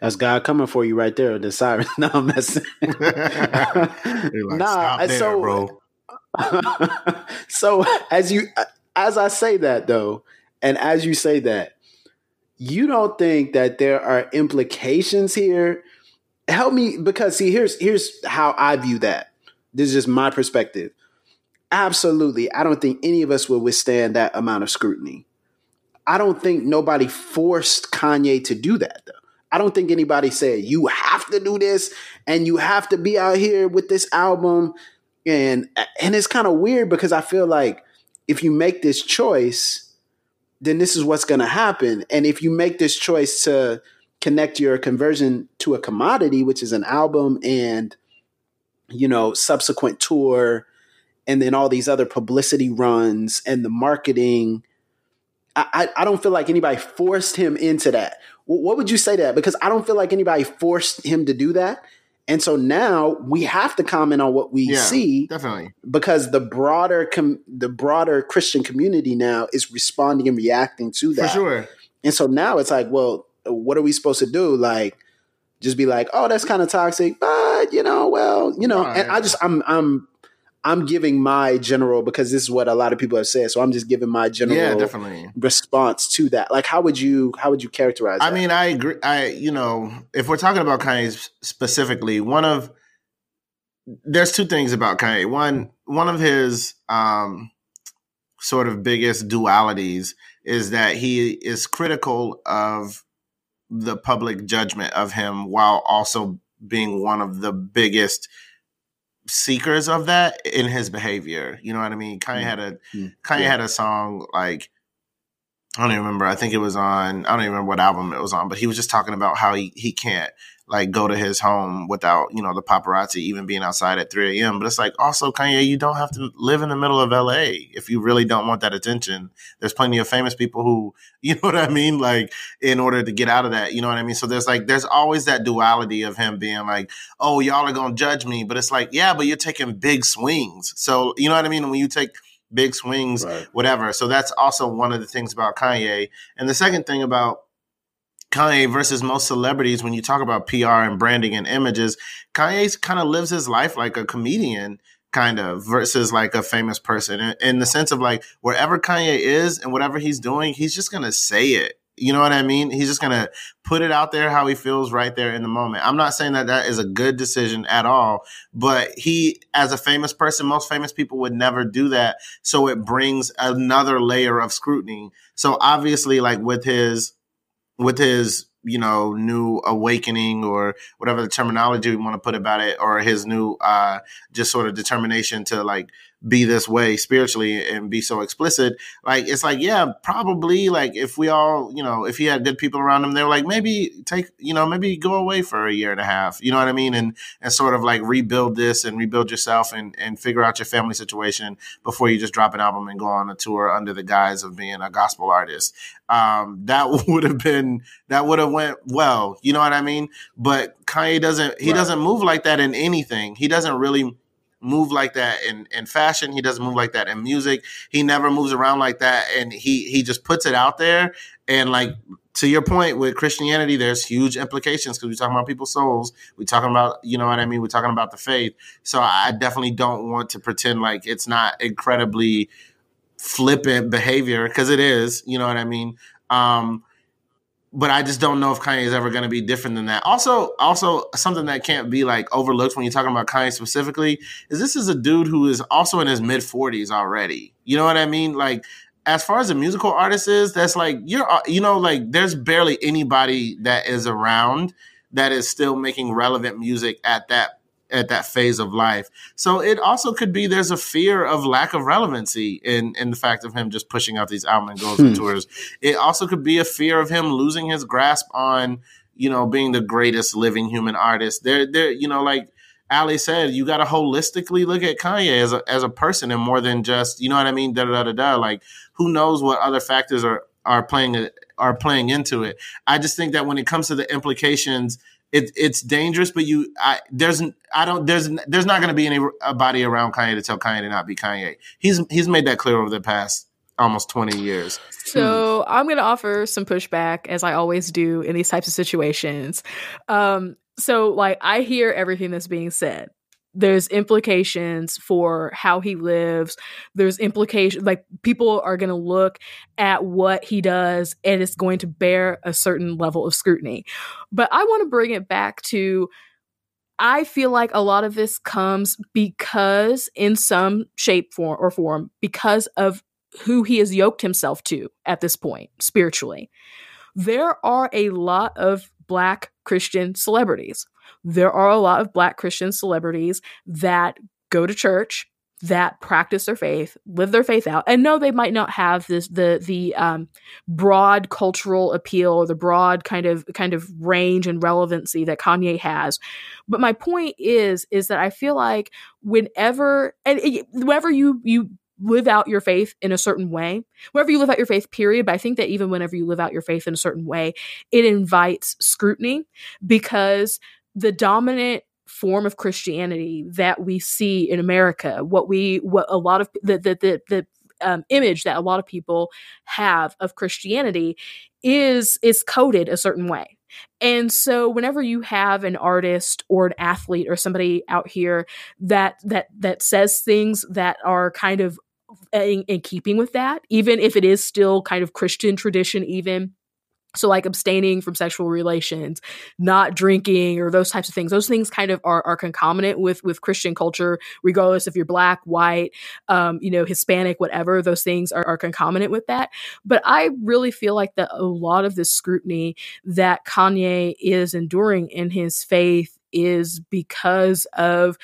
That's God coming for you right there, the siren. no, I'm messing. like, nah, there, so, bro. so as you as I say that though, and as you say that, you don't think that there are implications here. Help me because see, here's here's how I view that this is just my perspective. Absolutely. I don't think any of us will withstand that amount of scrutiny. I don't think nobody forced Kanye to do that, though. I don't think anybody said, you have to do this and you have to be out here with this album. And, and it's kind of weird because I feel like if you make this choice, then this is what's going to happen. And if you make this choice to connect your conversion to a commodity, which is an album and you know, subsequent tour and then all these other publicity runs and the marketing. I, I don't feel like anybody forced him into that. What would you say to that? Because I don't feel like anybody forced him to do that. And so now we have to comment on what we yeah, see, definitely, because the broader com- the broader Christian community now is responding and reacting to that. For sure. And so now it's like, well, what are we supposed to do? Like, just be like, oh, that's kind of toxic, you know, well, you know, and I just I'm I'm I'm giving my general because this is what a lot of people have said. So I'm just giving my general yeah, definitely. response to that. Like how would you how would you characterize I mean, I agree I you know, if we're talking about Kanye specifically, one of there's two things about Kanye. One one of his um sort of biggest dualities is that he is critical of the public judgment of him while also being one of the biggest seekers of that in his behavior. You know what I mean? Kanye mm-hmm. had a mm-hmm. Kanye yeah. had a song like I don't even remember. I think it was on I don't even remember what album it was on, but he was just talking about how he he can't like go to his home without you know the paparazzi even being outside at 3 a.m but it's like also kanye you don't have to live in the middle of la if you really don't want that attention. There's plenty of famous people who you know what i mean? Like in order to get out of that you know what i mean? So there's like there's always that duality of him being like oh y'all are gonna judge me. But it's like yeah but you're taking big swings. So you know what i mean? When you take big swings right. whatever. So that's also one of the things about kanye. And the second thing about Kanye versus most celebrities, when you talk about PR and branding and images, Kanye kind of lives his life like a comedian, kind of, versus like a famous person. In, in the sense of like wherever Kanye is and whatever he's doing, he's just gonna say it. You know what I mean? He's just gonna put it out there how he feels right there in the moment. I'm not saying that that is a good decision at all, but he, as a famous person, most famous people would never do that. So it brings another layer of scrutiny. So obviously, like with his with his you know new awakening or whatever the terminology we want to put about it or his new uh just sort of determination to like be this way spiritually and be so explicit like it's like yeah probably like if we all you know if he had good people around him they were like maybe take you know maybe go away for a year and a half you know what i mean? And and sort of like rebuild this and rebuild yourself and and figure out your family situation before you just drop an album and go on a tour under the guise of being a gospel artist. Um that would have been that would have went well you know what i mean? But kanye doesn't he right. doesn't move like that in anything. He doesn't really move like that in, in fashion. He doesn't move like that in music. He never moves around like that. And he, he just puts it out there. And like, to your point with Christianity, there's huge implications because we're talking about people's souls. We're talking about, you know what I mean? We're talking about the faith. So I definitely don't want to pretend like it's not incredibly flippant behavior because it is, you know what I mean? Um, but I just don't know if Kanye is ever going to be different than that. Also, also something that can't be like overlooked when you're talking about Kanye specifically is this is a dude who is also in his mid 40s already. You know what I mean? Like as far as a musical artist is, that's like you're uh, you know like there's barely anybody that is around that is still making relevant music at that at that phase of life. So it also could be there's a fear of lack of relevancy in in the fact of him just pushing out these album and goes hmm. and tours. It also could be a fear of him losing his grasp on you know being the greatest living human artist. There, there, you know, like Ally said, you got to holistically look at Kanye as a as a person and more than just you know what I mean. Da da da da. Like who knows what other factors are are playing are playing into it. I just think that when it comes to the implications it, it's dangerous, but you, I, there's, I don't, there's, there's not going to be any body around Kanye to tell Kanye to not be Kanye. He's, he's made that clear over the past almost 20 years. So I'm going to offer some pushback as I always do in these types of situations. Um, so like I hear everything that's being said there's implications for how he lives. There's implications like people are going to look at what he does and it's going to bear a certain level of scrutiny. But i want to bring it back to i feel like a lot of this comes because in some shape form or form because of who he has yoked himself to at this point spiritually. There are a lot of black christian celebrities there are a lot of black Christian celebrities that go to church, that practice their faith, live their faith out. And no, they might not have this the the um, broad cultural appeal or the broad kind of kind of range and relevancy that Kanye has. But my point is is that I feel like whenever and whenever you you live out your faith in a certain way, wherever you live out your faith, period. But I think that even whenever you live out your faith in a certain way, it invites scrutiny because the dominant form of Christianity that we see in America, what we what a lot of the the the, the um, image that a lot of people have of Christianity is is coded a certain way. And so whenever you have an artist or an athlete or somebody out here that that that says things that are kind of in, in keeping with that, even if it is still kind of Christian tradition, even so like abstaining from sexual relations not drinking or those types of things. Those things kind of are, are concomitant with with christian culture regardless if you're black white um, you know hispanic whatever those things are, are concomitant with that. But i really feel like that a lot of this scrutiny that kanye is enduring in his faith is because of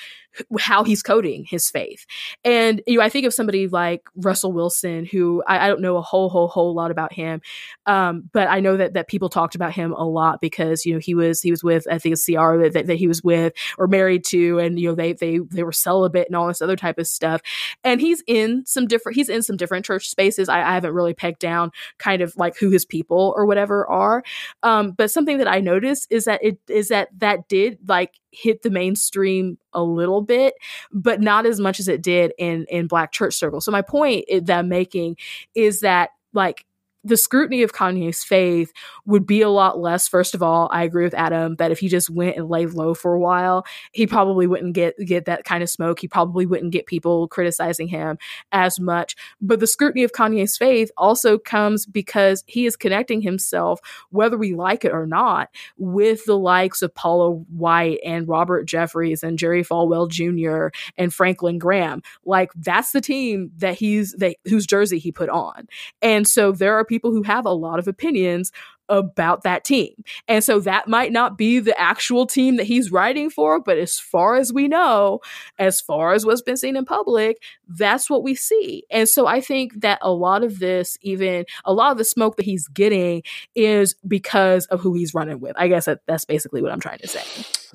how he's coding his faith. And you know, I think of somebody like Russell Wilson, who I, I don't know a whole whole whole lot about him, um, but I know that that people talked about him a lot because you know he was he was with I think it's Ciara that, that he was with or married to, and you know they they they were celibate and all this other type of stuff. And he's in some different he's in some different church spaces. I, I haven't really pegged down kind of like who his people or whatever are. Um, but something that I noticed is that it is that that did like hit the mainstream a little bit, but not as much as it did in in black church circles. So my point that I'm making is that like the scrutiny of Kanye's faith would be a lot less. First of all, I agree with Adam that if he just went and lay low for a while, he probably wouldn't get get that kind of smoke. He probably wouldn't get people criticizing him as much. But the scrutiny of Kanye's faith also comes because he is connecting himself, whether we like it or not, with the likes of Paula White and Robert Jeffress and Jerry Falwell Jr. and Franklin Graham. Like that's the team that he's that whose jersey he put on. And so there are who have a lot of opinions about that team. And so that might not be the actual team that he's writing for, but as far as we know, as far as what's been seen in public, that's what we see. And so I think that a lot of this, even a lot of the smoke that he's getting, is because of who he's running with. I guess that, that's basically what I'm trying to say.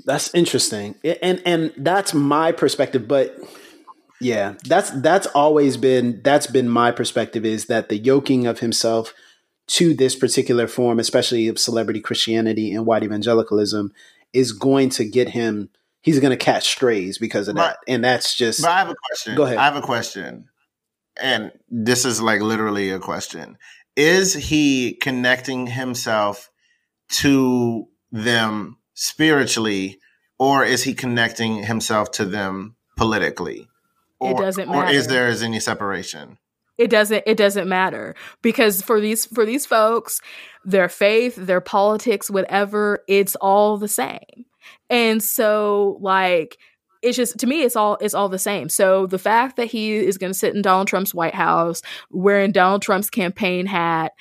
That's interesting. And and that's my perspective, but yeah, that's that's always been that's been my perspective is that the yoking of himself to this particular form, especially of celebrity Christianity and white evangelicalism, is going to get him. He's going to catch strays because of that, and that's just. But I have a question. Go ahead. I have a question, and this is like literally a question: Is he connecting himself to them spiritually, or is he connecting himself to them politically? Or, it doesn't matter. Or is there is any separation? It doesn't it doesn't matter because for these for these folks, their faith, their politics, whatever, it's all the same. And so like it's just to me it's all it's all the same. So the fact that he is going to sit in Donald Trump's White House wearing Donald Trump's campaign hat,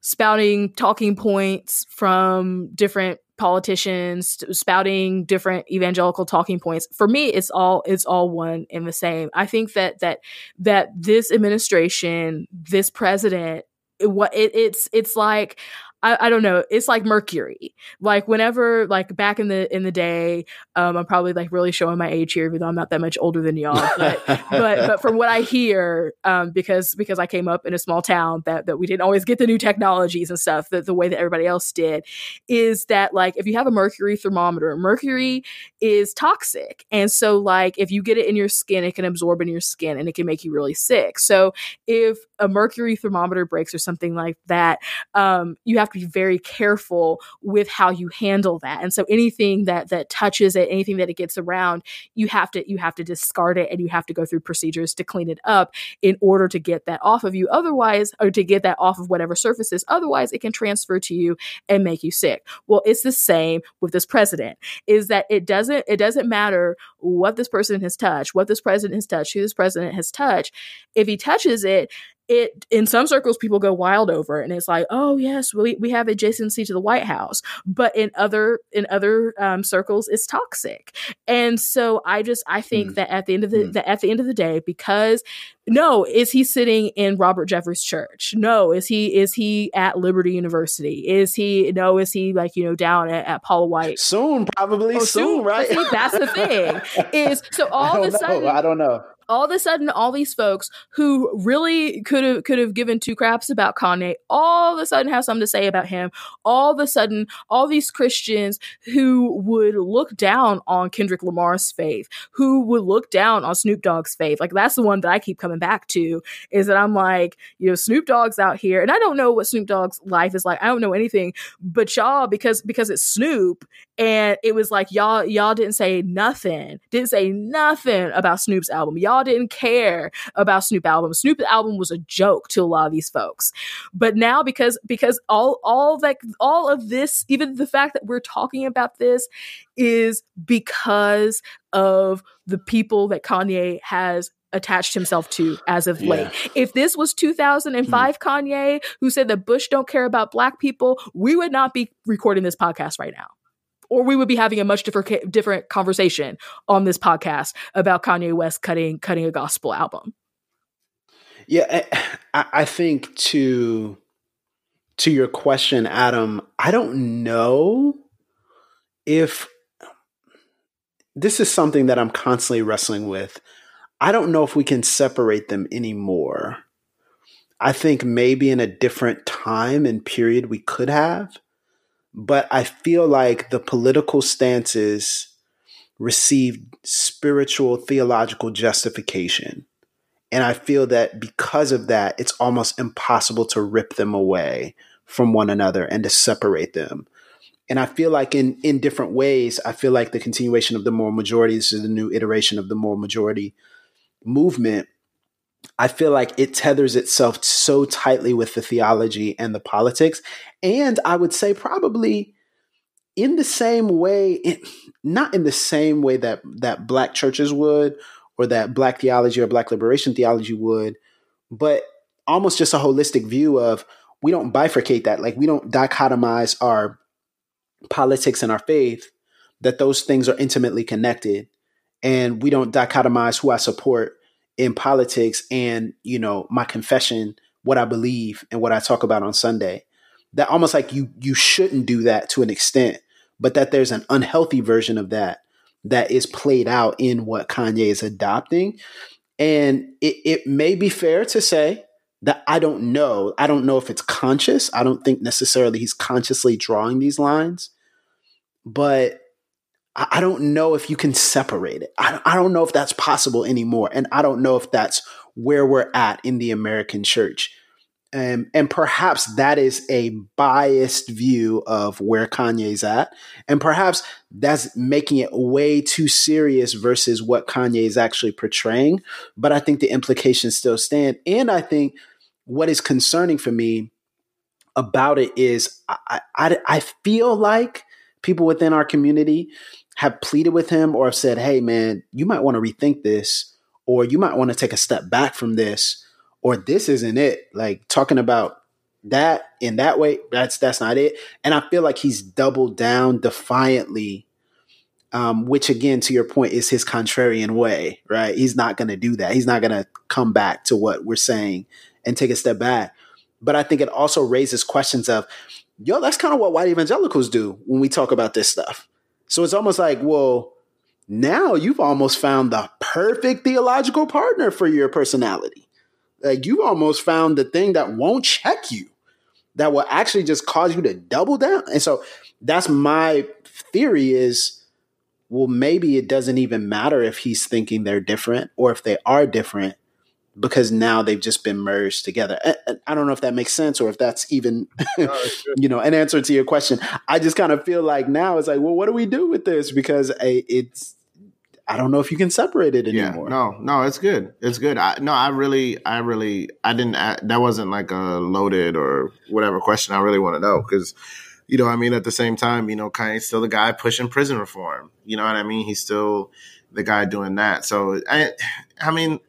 spouting talking points from different politicians spouting different evangelical talking points. For me it's all it's all one and the same. I think that that that this administration this president what it, it's it's like I, I don't know. It's like Mercury. Like whenever, like back in the in the day, um, I'm probably like really showing my age here, even though I'm not that much older than y'all. But but but from what I hear, um, because because I came up in a small town that that we didn't always get the new technologies and stuff the, the way that everybody else did, is that like if you have a mercury thermometer, mercury is toxic, and so like if you get it in your skin, it can absorb in your skin and it can make you really sick. So if a mercury thermometer breaks or something like that, um, you have to be very careful with how you handle that. And so anything that that touches it, anything that it gets around, you have to you have to discard it and you have to go through procedures to clean it up in order to get that off of you. Otherwise, or to get that off of whatever surfaces, otherwise it can transfer to you and make you sick. Well, it's the same with this president. Is that it doesn't it doesn't matter what this person has touched, what this president has touched, who this president has touched. If he touches it, it in some circles people go wild over it and it's like oh yes we, we have adjacency to the white house. But in other in other um, circles it's toxic. And so i just i think mm. that at the end of the, mm. the at the end of the day because no is he sitting in robert jeffress church? No. Is he is he at liberty university? Is he no is he like you know down at, at paula white? Soon probably oh, soon, soon, right? see, that's the thing is so all of a sudden i don't know all of a sudden all these folks who really could have could have given two craps about Kanye all of a sudden have something to say about him. All of a sudden all these Christians who would look down on Kendrick Lamar's faith who would look down on Snoop Dogg's faith. Like that's the one that I keep coming back to is that I'm like you know Snoop Dogg's out here. And I don't know what Snoop Dogg's life is like. I don't know anything but y'all because because it's Snoop and it was like y'all y'all didn't say nothing didn't say nothing about Snoop's album y'all didn't care about Snoop album. Snoop album was a joke to a lot of these folks. But now because because all all that all of this, even the fact that we're talking about this is because of the people that Kanye has attached himself to as of yeah. late. If this was 2005 hmm. Kanye who said that Bush don't care about black people, we would not be recording this podcast right now or we would be having a much different different conversation on this podcast about Kanye West cutting cutting a gospel album. Yeah, eh, I, I think to to your question, Adam, I don't know if this is something that I'm constantly wrestling with. I don't know if we can separate them anymore. I think maybe in a different time and period we could have, but I feel like the political stances received spiritual theological justification. And I feel that because of that, it's almost impossible to rip them away from one another and to separate them. And I feel like in in different ways, I feel like the continuation of the moral majority, this is the new iteration of the moral majority movement. I feel like it tethers itself so tightly with the theology and the politics. And I would say probably in the same way, not in the same way that that black churches would or that black theology or black liberation theology would, but almost just a holistic view of we don't bifurcate that. Like we don't dichotomize our politics and our faith, that those things are intimately connected. And we don't dichotomize who I support in politics and, you know, my confession, what I believe and what I talk about on Sunday. That almost like you you shouldn't do that to an extent, but that there's an unhealthy version of that that is played out in what Kanye is adopting. And it, it may be fair to say that I don't know. I don't know if it's conscious. I don't think necessarily he's consciously drawing these lines, but I don't know if you can separate it. I, don't know if that's possible anymore. And I don't know if that's where we're at in the American church. Um, and perhaps that is a biased view of where Kanye's at. And perhaps that's making it way too serious versus what Kanye is actually portraying. But I think the implications still stand. And I think what is concerning for me about it is I, I, I feel like people within our community have pleaded with him or have said, hey, man, you might want to rethink this, or you might want to take a step back from this, or this isn't it. Like talking about that in that way, that's that's not it. And I feel like he's doubled down defiantly um, which again, to your point, is his contrarian way, right? He's not to do that. He's not to come back to what we're saying and take a step back. But I think it also raises questions of, yo, that's kind of what white evangelicals do when we talk about this stuff. So it's almost like, well, now you've almost found the perfect theological partner for your personality. Like you've almost found the thing that won't check you, that will actually just cause you to double down. And so that's my theory is, well, maybe it doesn't even matter if he's thinking they're different or if they are different because now they've just been merged together. I, I, don't know if that makes sense or if that's even, no, you know, an answer to your question. I just kind of feel like now it's like, well, what do we do with this? Because it's, I don't know if you can separate it anymore. Yeah, no, no, it's good. It's good. I, no, I really, I really, I didn't, I, that wasn't like a loaded or whatever question I really want to know because, you know, I mean, at the same time, you know, Kanye's still the guy pushing prison reform. You know what I mean? He's still the guy doing that. So, I, I mean,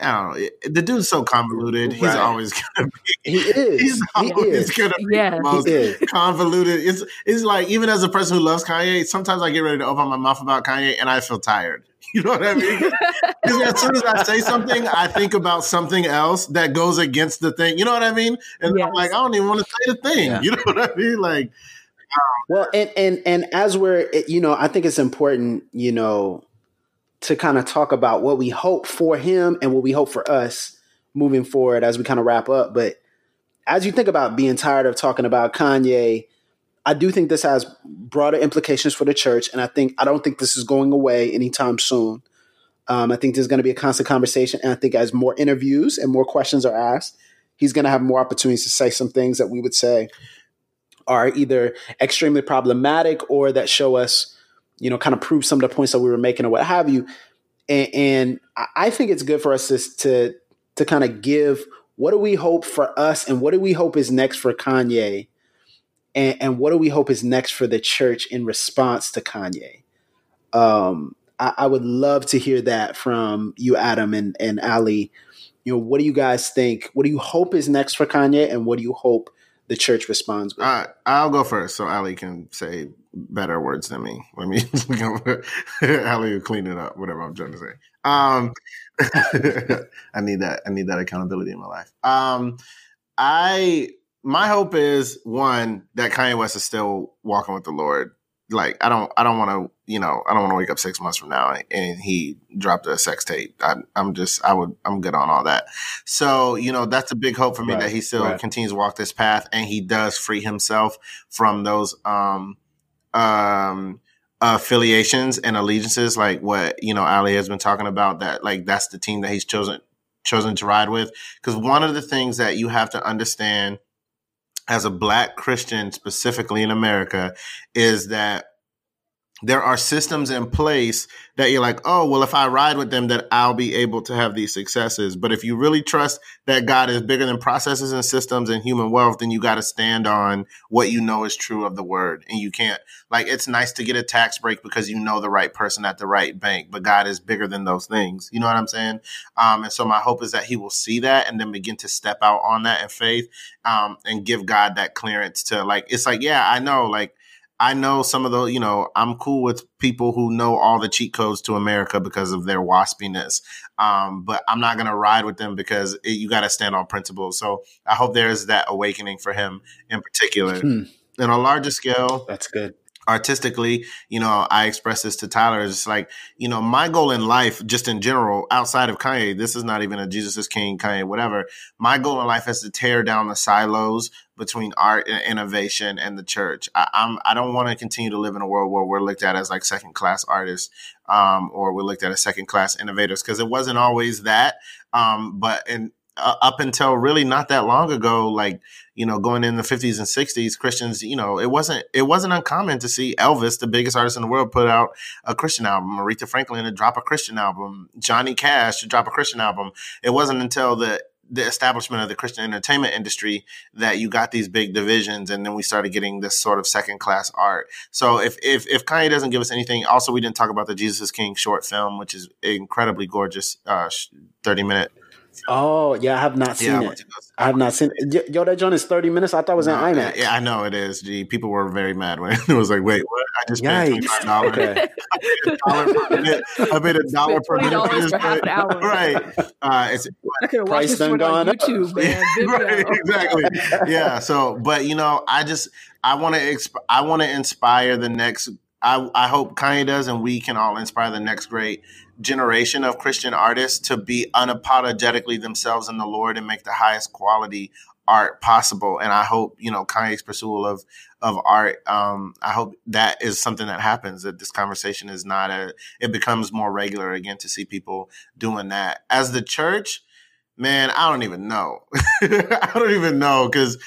I don't know. The dude's so convoluted. He's always gonna be. He is. He's always gonna be yeah, the most convoluted. It's it's like even as a person who loves Kanye, sometimes I get ready to open my mouth about Kanye and I feel tired. You know what I mean? Because as soon as I say something, I think about something else that goes against the thing. You know what I mean? And yes. I'm like, I don't even want to say the thing. Yeah. You know what I mean? Like, um, well, and and and as we're, you know, I think it's important, you know, to kind of talk about what we hope for him and what we hope for us moving forward as we kind of wrap up. But as you think about being tired of talking about Kanye, I do think this has broader implications for the church, and I think I don't think this is going away anytime soon. Um, I think there's going to be a constant conversation, and I think as more interviews and more questions are asked, he's going to have more opportunities to say some things that we would say are either extremely problematic or that show us you know, kind of prove some of the points that we were making or what have you. And, and I think it's good for us to, to, to kind of give what do we hope for us and what do we hope is next for Kanye and, and what do we hope is next for the church in response to Kanye. Um, I, I would love to hear that from you, Adam and, and Ally. You know, what do you guys think? What do you hope is next for Kanye and what do you hope the church responds with? I'll go first, so Ally can say better words than me. Let me Ally will clean it up. Whatever I'm trying to say. Um, I need that. I need that accountability in my life. Um, I my hope is one that Kanye West is still walking with the Lord. Like I don't I don't want to you know I don't want to wake up six months from now and he dropped a sex tape. I, am just I would I'm good on all that. So you know that's a big hope for me right, that he still right. continues to walk this path and he does free himself from those um um affiliations and allegiances like what you know Ally has been talking about that like that's the team that he's chosen chosen to ride with. Because one of the things that you have to understand as a black Christian, specifically in America, is that there are systems in place that you're like, oh, well, if I ride with them, that I'll be able to have these successes. But if you really trust that God is bigger than processes and systems and human wealth, then you got to stand on what you know is true of the word. And you can't, like, it's nice to get a tax break because you know the right person at the right bank, but God is bigger than those things. You know what I'm saying? Um, and so my hope is that he will see that and then begin to step out on that in faith um, and give God that clearance to, like, it's like, yeah, I know, like, I know some of the, you know, I'm cool with people who know all the cheat codes to America because of their waspiness. Um, but I'm not going to ride with them because it, you got to stand on principles. So I hope there's that awakening for him in particular. Hmm. In a larger scale, that's good artistically, you know, I express this to Tyler. It's like, you know, my goal in life, just in general, outside of Kanye, this is not even a Jesus is King, Kanye, whatever. My goal in life is to tear down the silos between art and innovation and the church. I, I'm I don't want to continue to live in a world where we're looked at as like second class artists, um, or we're looked at as second class innovators because it wasn't always that. Um, but in uh, up until really not that long ago, like you know, going in the fifties and sixties, Christians, you know, it wasn't it wasn't uncommon to see Elvis, the biggest artist in the world, put out a Christian album, Aretha Franklin to drop a Christian album, Johnny Cash to drop a Christian album. It wasn't until the the establishment of the Christian entertainment industry that you got these big divisions, and then we started getting this sort of second class art. So if if if Kanye doesn't give us anything, also we didn't talk about the Jesus King short film, which is incredibly gorgeous, uh, thirty minute Oh yeah, I have not seen yeah, it. I, I have not seen it. Yo, that joint is thirty minutes. I thought it was no, in IMAX. Yeah, I know it is. Gee, people were very mad when it was like, wait, what? I just paid twenty five dollars. Okay. I paid a dollar per minute. Dollars for half an hour. right. Uh, it's I could have watched this one on YouTube, man. right, exactly. Yeah. So, but you know, I just I want to exp- I want to inspire the next I, I hope Kanye does, and we can all inspire the next great generation of Christian artists to be unapologetically themselves in the Lord and make the highest quality art possible. And I hope, you know, Kanye's pursuit of of art, um, I hope that is something that happens, that this conversation is not a it becomes more regular again to see people doing that. As the church, man, I don't even know. I don't even know because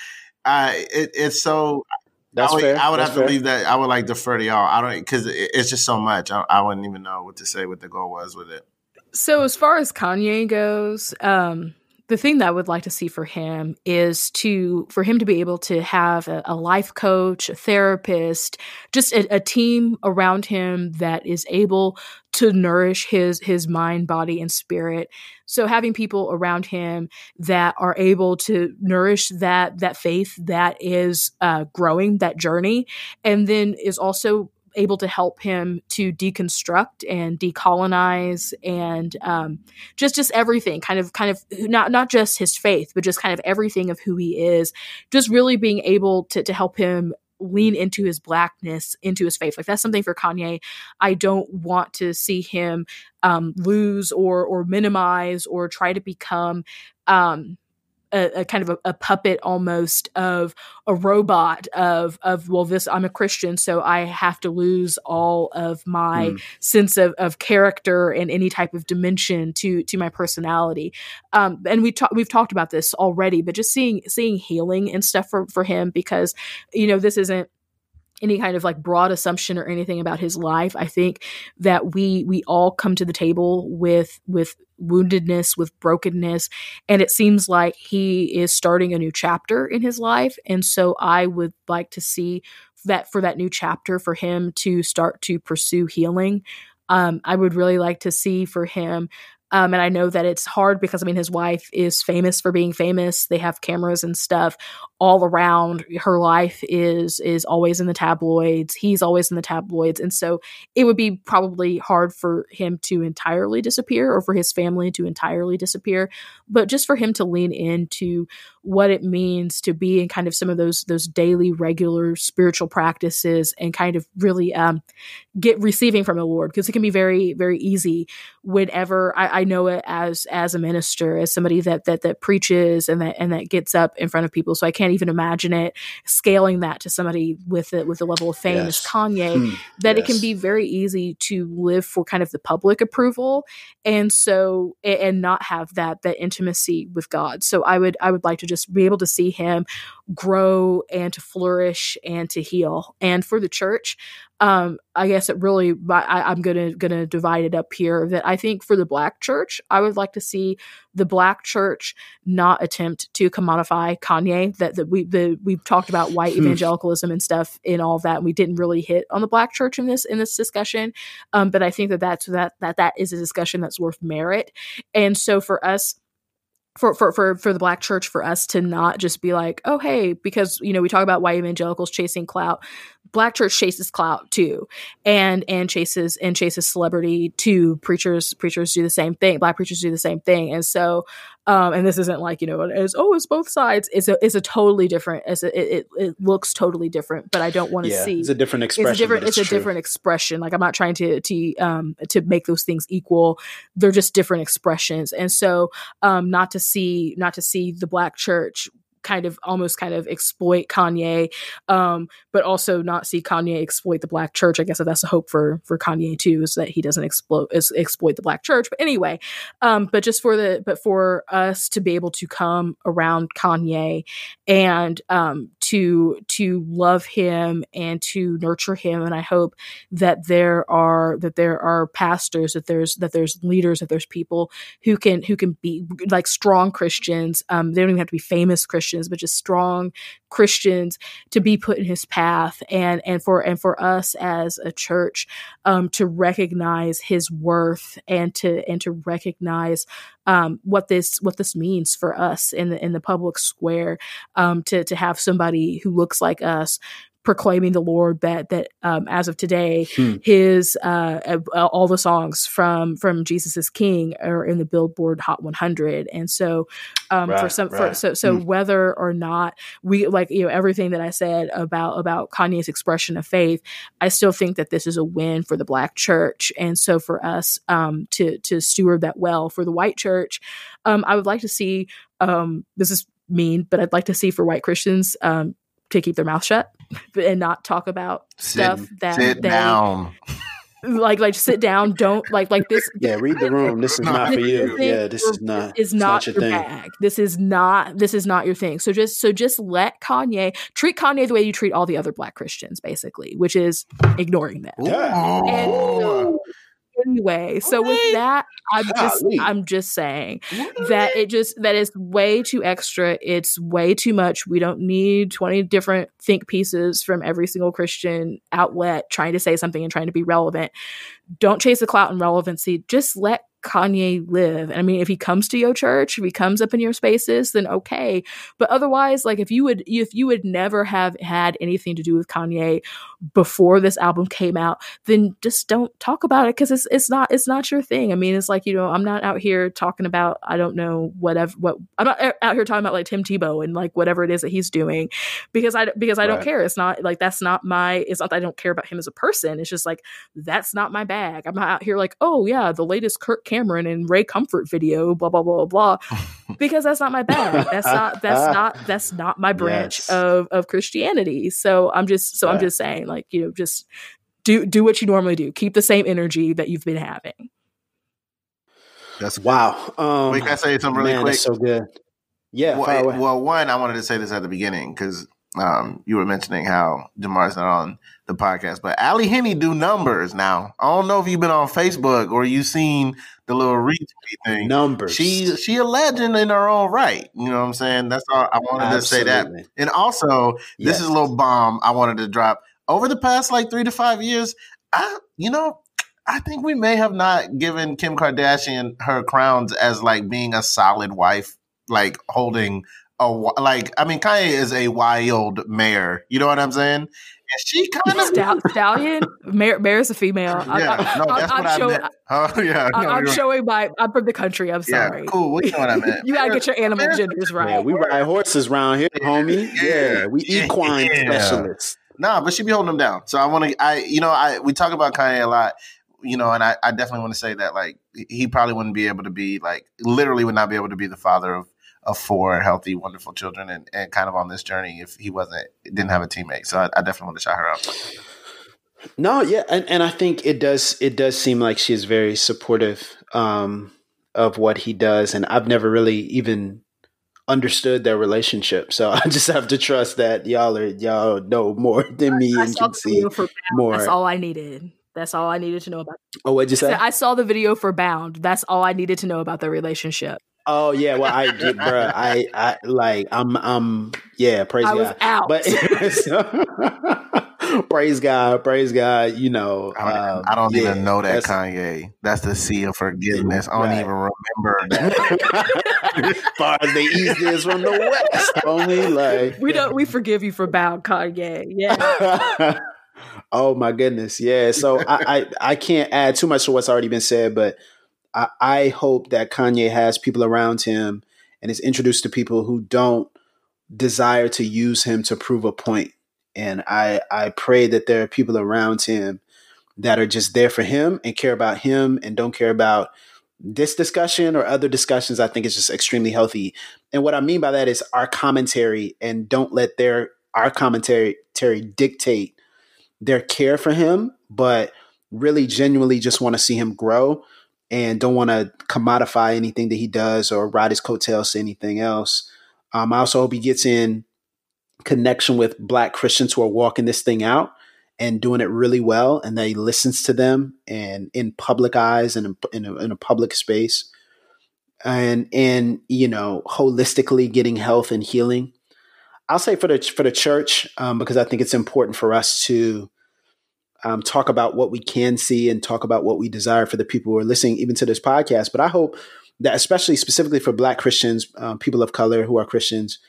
I it, it's so that's I would, fair. I would That's have fair. to leave that. I would like defer to y'all. I don't because it's just so much. I, I, wouldn't even know what to say. What the goal was with it. So as far as Kanye goes, um, the thing that I would like to see for him is to for him to be able to have a, a life coach, a therapist, just a, a, team around him that is able to nourish his his mind, body, and spirit. So having people around him that are able to nourish that that faith that is uh, growing that journey, and then is also able to help him to deconstruct and decolonize and um, just just everything kind of kind of not not just his faith but just kind of everything of who he is. Just really being able to to help him lean into his blackness into his faith. Like that's something for kanye. I don't want to see him um, lose or or minimize or try to become um, a, a kind of a, a, puppet almost of a robot of of well this I'm a Christian so I have to lose all of my mm. sense of, of character and any type of dimension to to my personality um, and we talked we've talked about this already but just seeing seeing healing and stuff for for him because you know this isn't any kind of like broad assumption or anything about his life. I think that we we all come to the table with with woundedness, with brokenness, and it seems like he is starting a new chapter in his life. And so I would like to see that for that new chapter for him to start to pursue healing. Um, I would really like to see for him Um, and I know that it's hard because I mean, his wife is famous for being famous. They have cameras and stuff all around. Her life is is always in the tabloids. He's always in the tabloids, and so it would be probably hard for him to entirely disappear or for his family to entirely disappear. But just for him to lean into what it means to be in kind of some of those those daily, regular spiritual practices and kind of really um, get receiving from the Lord because it can be very very easy whenever I, I, know it as as a minister as somebody that that that preaches and that and that gets up in front of people so I can't even imagine it scaling that to somebody with it with a level of fame yes. as Kanye hmm. that yes. it can be very easy to live for kind of the public approval and so and not have that that intimacy with God so I would I would like to just be able to see him grow and to flourish and to heal and for the church um, I guess it really I, am gonna gonna divide it up here. That I think for the black church, I would like to see the black church not attempt to commodify Kanye. That that we the we've talked about white hmm. evangelicalism and stuff in all that. And we didn't really hit on the black church in this in this discussion, um, but I think that that's that that that is a discussion that's worth merit. And so for us for, for for for the black church for us to not just be like oh hey because you know we talk about white evangelicals chasing clout. Black church chases clout too and and chases and chases celebrity too. Preachers preachers do the same thing. Black preachers do the same thing. And so um and this isn't like you know as oh it's both sides. It's a it's a totally different as it, it, it looks totally different but i don't want to yeah, see it's a different expression it's a different it's, it's a different expression. Like i'm not trying to to um to make those things equal. They're just different expressions. And so um not to see not to see the black church kind of almost kind of exploit Kanye, um, but also not see Kanye exploit the black church. I guess that's a hope for for Kanye too, is that he doesn't exploit exploit the black church. But anyway, um, but just for the but for us to be able to come around Kanye and um, to to love him and to nurture him, and I hope that there are that there are pastors, that there's that there's leaders, that there's people who can who can be like strong Christians. Um, they don't even have to be famous Christians Christians, but just strong Christians to be put in his path and and for and for us as a church um, to recognize his worth and to and to recognize um, what this what this means for us in the in the public square um, to to have somebody who looks like us proclaiming the Lord that that um, as of today, hmm. his uh, uh, all the songs from from Jesus is King are in the Billboard Hot 100, and so um, right, for some right. for, so so hmm. whether or not we like you know everything that I said about about Kanye's expression of faith, I still think that this is a win for the Black Church, and so for us um, to to steward that well for the white church, um, I would like to see um, this is mean, but I'd like to see for white Christians um, to keep their mouth shut and not talk about sit, stuff that sit they, down. like like sit down. Don't like like this yeah read the room. This is not for you. yeah this is not is not, not your, your bag. This is not this is not your thing. So just so just let kanye treat kanye the way you treat all the other black christians basically which is ignoring them. Yeah. and so, anyway. So with that, I'm just I'm just saying that it just that is way too extra. It's way too much. We don't need 20 different think pieces from every single Christian outlet trying to say something and trying to be relevant. Don't chase the clout and relevancy. Just let Kanye live? And I mean, if he comes to your church, if he comes up in your spaces, then okay. But otherwise, like if you would, if you would never have had anything to do with Kanye before this album came out, then just don't talk about it because it's it's not it's not your thing. I mean, it's like you know, I'm not out here talking about I don't know whatever what I'm not out here talking about like Tim Tebow and like whatever it is that he's doing because I because I right. don't care. It's not like that's not my. It's not that I don't care about him as a person. It's just like that's not my bag. I'm not out here like oh yeah, the latest Kirk Cameron and Ray Comfort video, blah blah blah blah, blah, because that's not my bag. That's not that's not that's not my branch yes. of of Christianity. So I'm just so right. I'm just saying, like you know, just do do what you normally do. Keep the same energy that you've been having. That's wow. Um, Wait, can I say something really man, quick? so good. Yeah. Well, it, well, one, I wanted to say this at the beginning because um, you were mentioning how Jemar's not on the podcast, but Ally Henny do numbers now. I don't know if you've been on Facebook or you've seen the little retweet thing. Numbers. She she a legend in her own right. You know what I'm saying? That's all I wanted Absolutely. to say that. And also, yes. this is a little bomb I wanted to drop. Over the past like three to five years, I you know I think we may have not given Kim Kardashian her crowns as like being a solid wife, like holding a like. I mean, Kanye is a wild mayor. You know what I'm saying? And she kind of Stal- stallion. Mayor, mayor's a female. Yeah, I, no, that's I'm what I show- meant. Oh yeah, no, I, am you're- showing my. I'm from the country. I'm yeah, sorry. cool. We know what I meant. You gotta get your animal Mayor's- genders right. Yeah, we ride horses around here, homie. Yeah, we equine Yeah. specialists. Nah, but she be holding them down. So I want to, I, you know, I we talk about Kanye a lot, you know, and I, I definitely want to say that like he probably wouldn't be able to be like literally would not be able to be the father of of four healthy, wonderful children and, and kind of on this journey if he wasn't didn't have a teammate. So I, I definitely want to shout her out. No, yeah, and, and I think it does it does seem like she is very supportive um, of what he does, and I've never really even understood their relationship. So I just have to trust that y'all are y'all know more than me I and can see video for Bound. more. That's all I needed. That's all I needed to know about. Oh, what'd you So say? I saw the video for Bound. That's all I needed to know about their relationship. Oh yeah, well I did, bruh. I I like I'm I'm yeah, praise I God. was out. But praise God, praise God. You know, I don't, um, even, I don't yeah, even know that that's- Kanye. That's the sea of forgiveness. I don't Right. even remember that. far as the east is from the west, homie. Like we don't. We forgive you for Bound, Kanye. Yeah. oh my goodness, yeah. So I, I I can't add too much to what's already been said, but I, I hope that Kanye has people around him and is introduced to people who don't desire to use him to prove a point. And I I pray that there are people around him that are just there for him and care about him and don't care about this discussion or other discussions. I think is just extremely healthy. And what I mean by that is our commentary and don't let their our commentary commentary dictate their care for him, but really genuinely just want to see him grow and don't want to commodify anything that he does or ride his coattails to anything else. Um, I also hope he gets in connection with black Christians who are walking this thing out and doing it really well, and that he listens to them and in public eyes and in, a, in a public space, and and you know holistically getting health and healing. I'll say for the for the church um, because I think it's important for us to um, talk about what we can see and talk about what we desire for the people who are listening, even to this podcast. But I hope that, especially specifically for Black Christians, um, people of color who are Christians,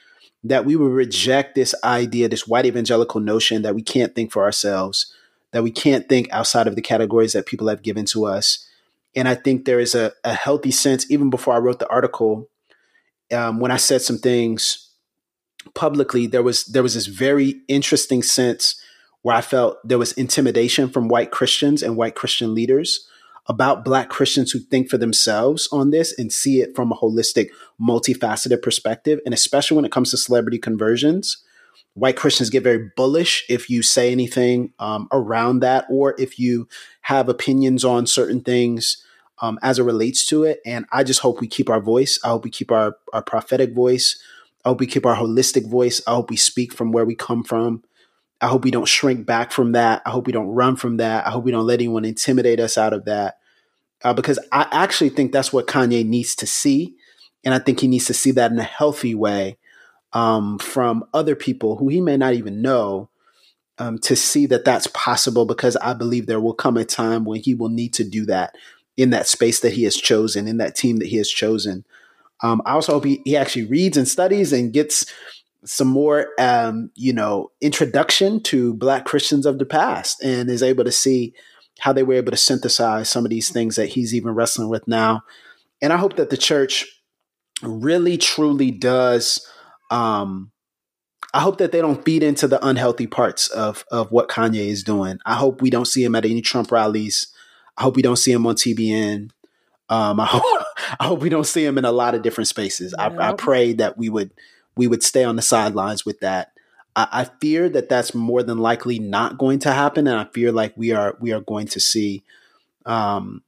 that we will reject this idea, this white evangelical notion that we can't think for ourselves, that we can't think outside of the categories that people have given to us. And I think there is a, a healthy sense, even before I wrote the article, um, when I said some things publicly, there was there was this very interesting sense where I felt there was intimidation from white Christians and white Christian leaders about black Christians who think for themselves on this and see it from a holistic, multifaceted perspective. And especially when it comes to celebrity conversions, white Christians get very bullish if you say anything um, around that or if you have opinions on certain things um, as it relates to it. And I just hope we keep our voice. I hope we keep our, our prophetic voice. I hope we keep our holistic voice. I hope we speak from where we come from. I hope we don't shrink back from that. I hope we don't run from that. I hope we don't let anyone intimidate us out of that. Uh, because I actually think that's what Kanye needs to see. And I think he needs to see that in a healthy way um, from other people who he may not even know um, to see that that's possible. Because I believe there will come a time when he will need to do that in that space that he has chosen, in that team that he has chosen. Um, I also hope he, he actually reads and studies and gets some more, um, you know, introduction to Black Christians of the past, and is able to see how they were able to synthesize some of these things that he's even wrestling with now. And I hope that the church really, truly does. Um, I hope that they don't feed into the unhealthy parts of of what Kanye is doing. I hope we don't see him at any Trump rallies. I hope we don't see him on TBN. Um, I hope I hope we don't see him in a lot of different spaces. I, I pray that we would we would stay on the sidelines with that. I, I fear that that's more than likely not going to happen, and I fear like we are we are going to see um,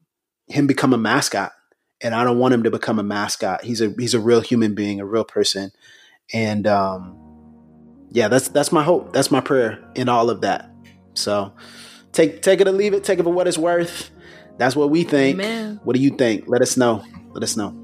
him become a mascot. And I don't want him to become a mascot. He's a he's a real human being, a real person, and um, yeah, that's that's my hope. That's my prayer in all of that. So take take it or leave it. Take it for what it's worth. That's what we think. Amen. What do you think? Let us know. Let us know.